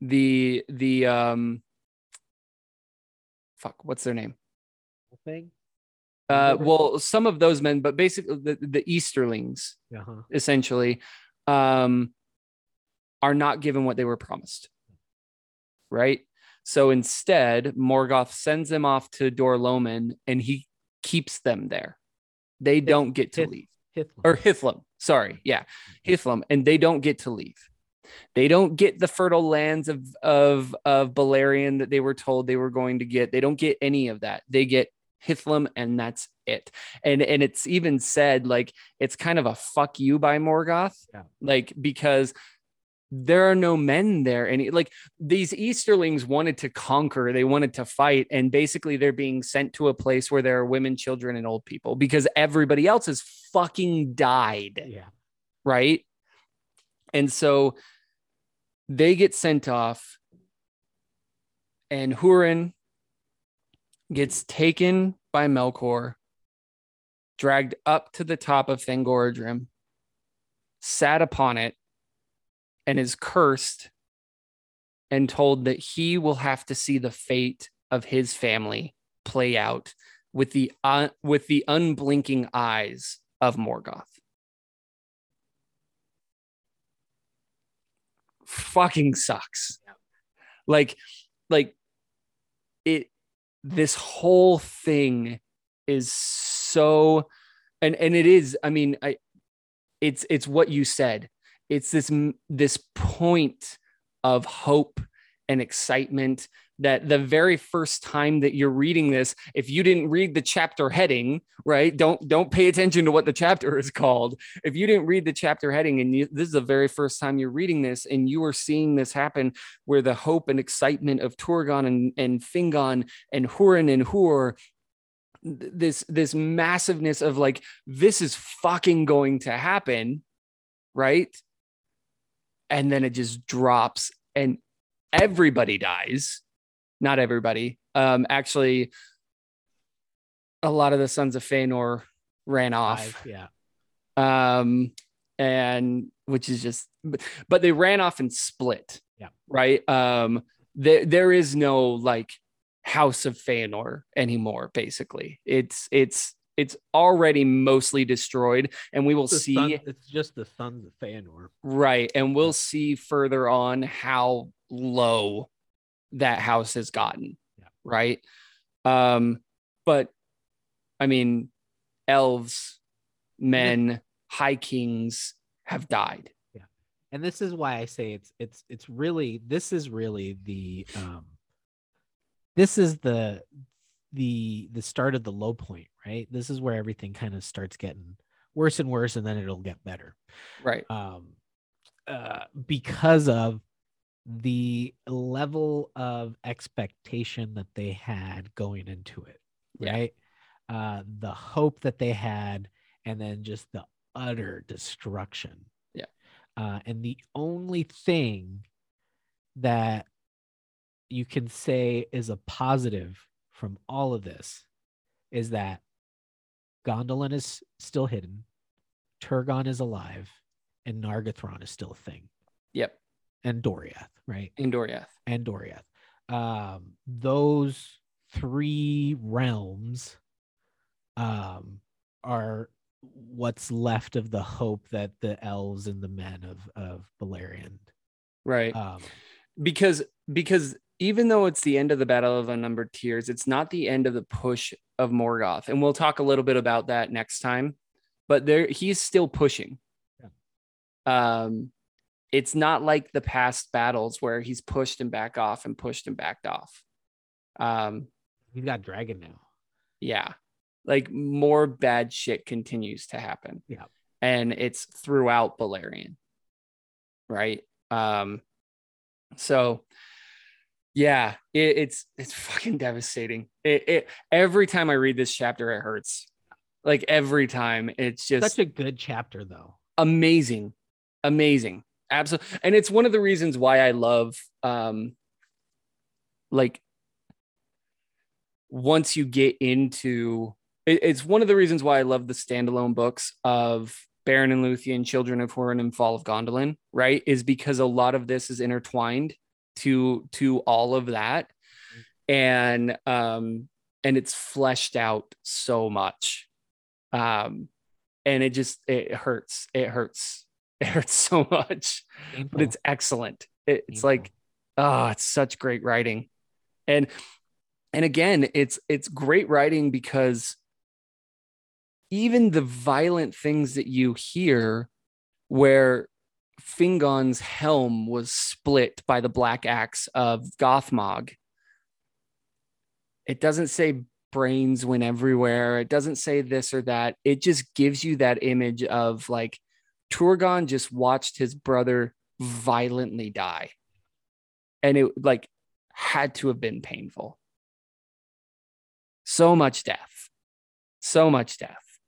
the the um fuck, what's their name? Thing. Uh well, some of those men, but basically the, the Easterlings, Uh-huh. essentially, um are not given what they were promised. Right? So instead, Morgoth sends them off to Dor-lómin and he keeps them there. They don't get to Hith- leave. Hithlum. or Hithlum. Sorry, yeah, Hithlum, and they don't get to leave. They don't get the fertile lands of of of Beleriand that they were told they were going to get. They don't get any of that. They get Hithlum, and that's it. And and it's even said like it's kind of a fuck you by Morgoth, Yeah. like because there are no men there and like these easterlings wanted to conquer they wanted to fight and basically they're being sent to a place where there are women children and old people because everybody else has fucking died yeah. right and so they get sent off and hurin gets taken by melkor dragged up to the top of Thangorodrim, sat upon it and is cursed and told that he will have to see the fate of his family play out with the uh, with the unblinking eyes of Morgoth. Fucking sucks. Like like this whole thing is so and and it is I mean I it's it's what you said. It's this this point of hope and excitement that the very first time that you're reading this if you didn't read the chapter heading right don't don't pay attention to what the chapter is called. If you didn't read the chapter heading and you, this is the very first time you're reading this and you are seeing this happen where the hope and excitement of Turgon and, and Fingon and Hurin and Hur this this massiveness of like this is fucking going to happen right? And then it just drops and everybody dies not everybody um actually a lot of the sons of Feanor ran off yeah. um and which is just but, but they ran off and split Yeah. right um there there is no like house of Feanor anymore basically it's it's it's already mostly destroyed and we will see son- it's just the sons of Feanor. right and we'll see further on how low that house has gotten Yeah. right um but i mean elves men high kings have died Yeah, and this is why I say it's it's it's really this is really the um this is the the the start of the low point, right? This is where everything kind of starts getting worse and worse, and then it'll get better. right Um uh because of the level of expectation that they had going into it, Yeah. right? Uh the hope that they had, and then just the utter destruction. Yeah. Uh, and the only thing that you can say is a positive from all of this is that Gondolin is still hidden, Turgon is alive, and Nargothrond is still a thing, yep and Doriath, right? And doriath and Doriath. Um, those three realms um, are what's left of the hope that the elves and the men of of Beleriand. right Um, because because even though it's the end of the battle of unnumbered tears it's not the end of the push of morgoth and we'll talk a little bit about that next time but there he's still pushing um it's not like the past battles where he's pushed and back off and pushed and backed off um he's got dragon now. yeah like more bad shit continues to happen. Yeah. And it's throughout Beleriand. Right. Um, so yeah, it, it's it's fucking devastating. It, it every time I read this chapter, it hurts. Like every time, it's just Such a good chapter, though. amazing, amazing, absolutely. And it's one of the reasons why I love, um, like once you get into it, it's one of the reasons why I love the standalone books of Beren and Luthien, Children of Hurin, and Fall of Gondolin, right? Is because a lot of this is intertwined to to all of that. And um and it's fleshed out so much. Um and it just it hurts. It hurts. It hurts so much. Painful. But it's excellent. It, it's Painful. like oh, it's such great writing. And and again, it's it's great writing because even the violent things that you hear where Fingon's helm was split by the black axe of Gothmog. It doesn't say brains went everywhere. It doesn't say this or that. It just gives you that image of like Turgon just watched his brother violently die. And it like had to have been painful. So much death. So much death.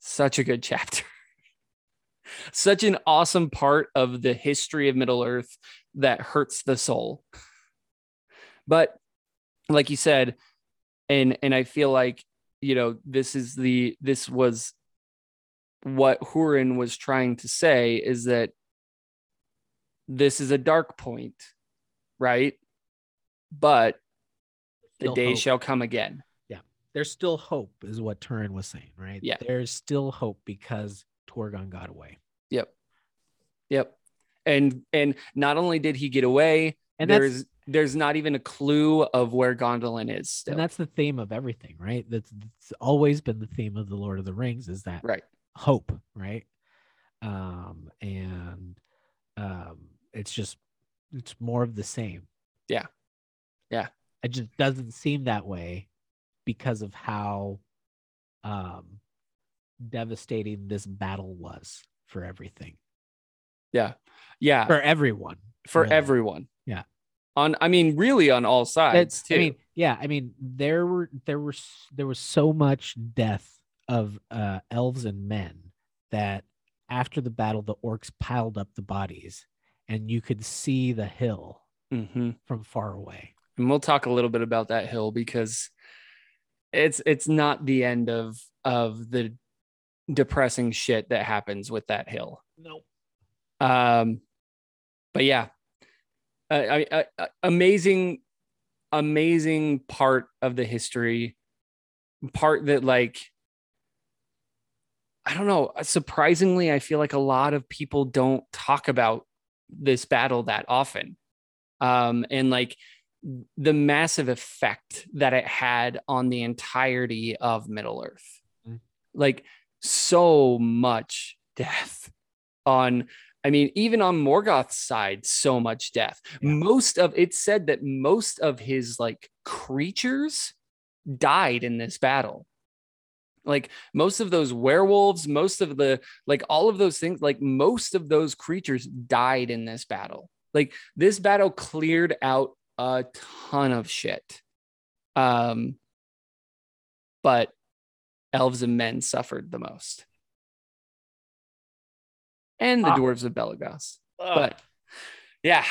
Such a good chapter. Such an awesome part of the history of Middle Earth that hurts the soul. But like you said, and and I feel like you know this is the this was what Hurin was trying to say is that this is a dark point, right? But the Still day hope. shall come again. Yeah. There's still hope, is what Turin was saying, right? Yeah. There's still hope because Turgon got away. Yep. Yep. And and not only did he get away, And there's there's not even a clue of where Gondolin is still. and that's the theme of everything, right? That's, that's always been the theme of the Lord of the Rings is that right. Hope, right? Um, and um, it's just it's more of the same. Yeah. Yeah. It just doesn't seem that way because of how um devastating this battle was for everything. Yeah. Yeah. For everyone. For really. everyone. Yeah. On I mean, really on all sides That's, too. I mean, yeah, I mean, there were there were there was so much death of uh, elves and men that after the battle, the orcs piled up the bodies, and you could see the hill hmm from far away. And we'll talk a little bit about that hill because it's it's not the end of of the depressing shit that happens with that hill. No, Um, but yeah, uh, I, I, I- amazing, amazing part of the history. Part that like, I don't know. Surprisingly, I feel like a lot of people don't talk about this battle that often, um, and like the massive effect that it had on the entirety of Middle Earth. Mm. Like so much death on I mean, even on Morgoth's side, so much death. Yeah. Most of it said that most of his like creatures died in this battle. Like most of those werewolves, most of the like all of those things, like most of those creatures died in this battle. Like this battle cleared out a ton of shit. Um, but elves and men suffered the most and the Ah. dwarves of Belegost. But yeah.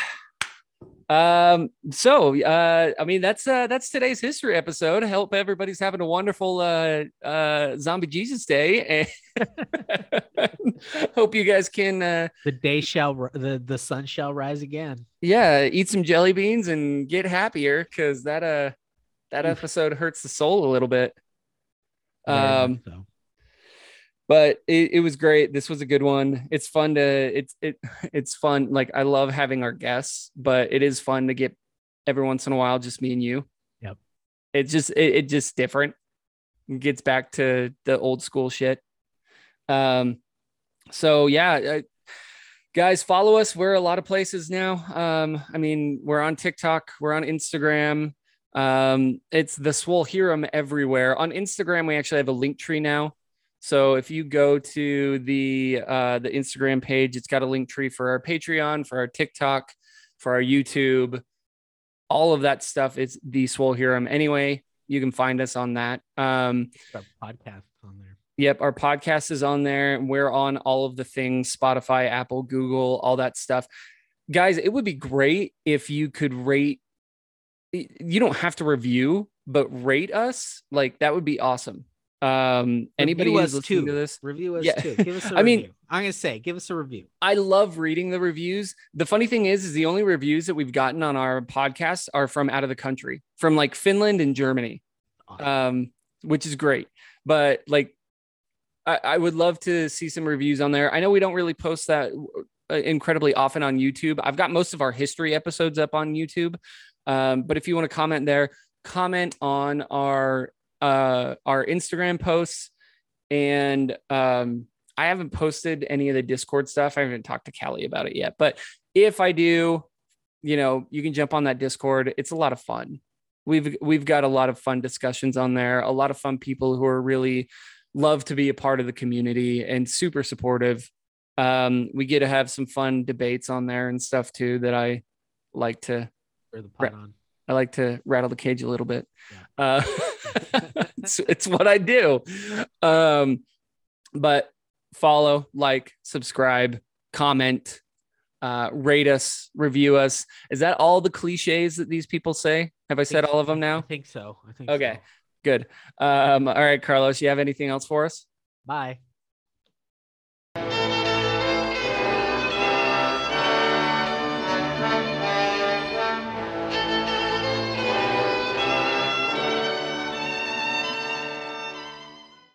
Um, so uh, I mean that's uh that's today's history episode. I hope everybody's having a wonderful uh uh zombie Jesus day. And hope you guys can uh the day shall the the sun shall rise again. yeah, eat some jelly beans and get happier because that uh that episode hurts the soul a little bit. Um so. But it, it was great. This was a good one. It's fun to it's it it's fun. Like I love having our guests, but it is fun to get every once in a while just me and you. Yep. It's just it, it just different. It gets back to the old school shit. Um so yeah, uh, guys follow us. We're a lot of places now. Um I mean, we're on TikTok, we're on Instagram. Um, it's the Swolhirrim everywhere. On Instagram, we actually have a link tree now. So if you go to the uh, the Instagram page, it's got a link tree for our Patreon, for our TikTok, for our YouTube, all of that stuff. It's the Swolhirrim. Anyway, you can find us on that. Um, Our podcast on there. Yep, our podcast is on there. We're on all of the things Spotify, Apple, Google, all that stuff. Guys, it would be great if you could rate you don't have to review, but rate us. Like that would be awesome. Um anybody Review who's listening too. to this, Review us Yeah. too. Give us a I mean- review. I'm gonna say, give us a review. I love reading the reviews. The funny thing is, is the only reviews that we've gotten on our podcast are from out of the country, from like Finland and Germany. Awesome. um, which is great. But like, I, I would love to see some reviews on there. I know we don't really post that uh, incredibly often on YouTube. I've got most of our history episodes up on YouTube. Um, but if you want to comment there, comment on our uh, our Instagram posts. And um, I haven't posted any of the Discord stuff. I haven't talked to Callie about it yet. But if I do, you know, you can jump on that Discord. It's a lot of fun we've we've got a lot of fun discussions on there a lot of fun people who are really love to be a part of the community and super supportive um we get to have some fun debates on there and stuff too that i like to the pot on. i like to rattle the cage a little bit uh it's, it's what i do um but follow like subscribe comment uh, rate us, review us. Is that all the cliches that these people say? Have I said all of them now? I think so. I think Okay. so. Good. Um, all right, Carlos, you have anything else for us? Bye.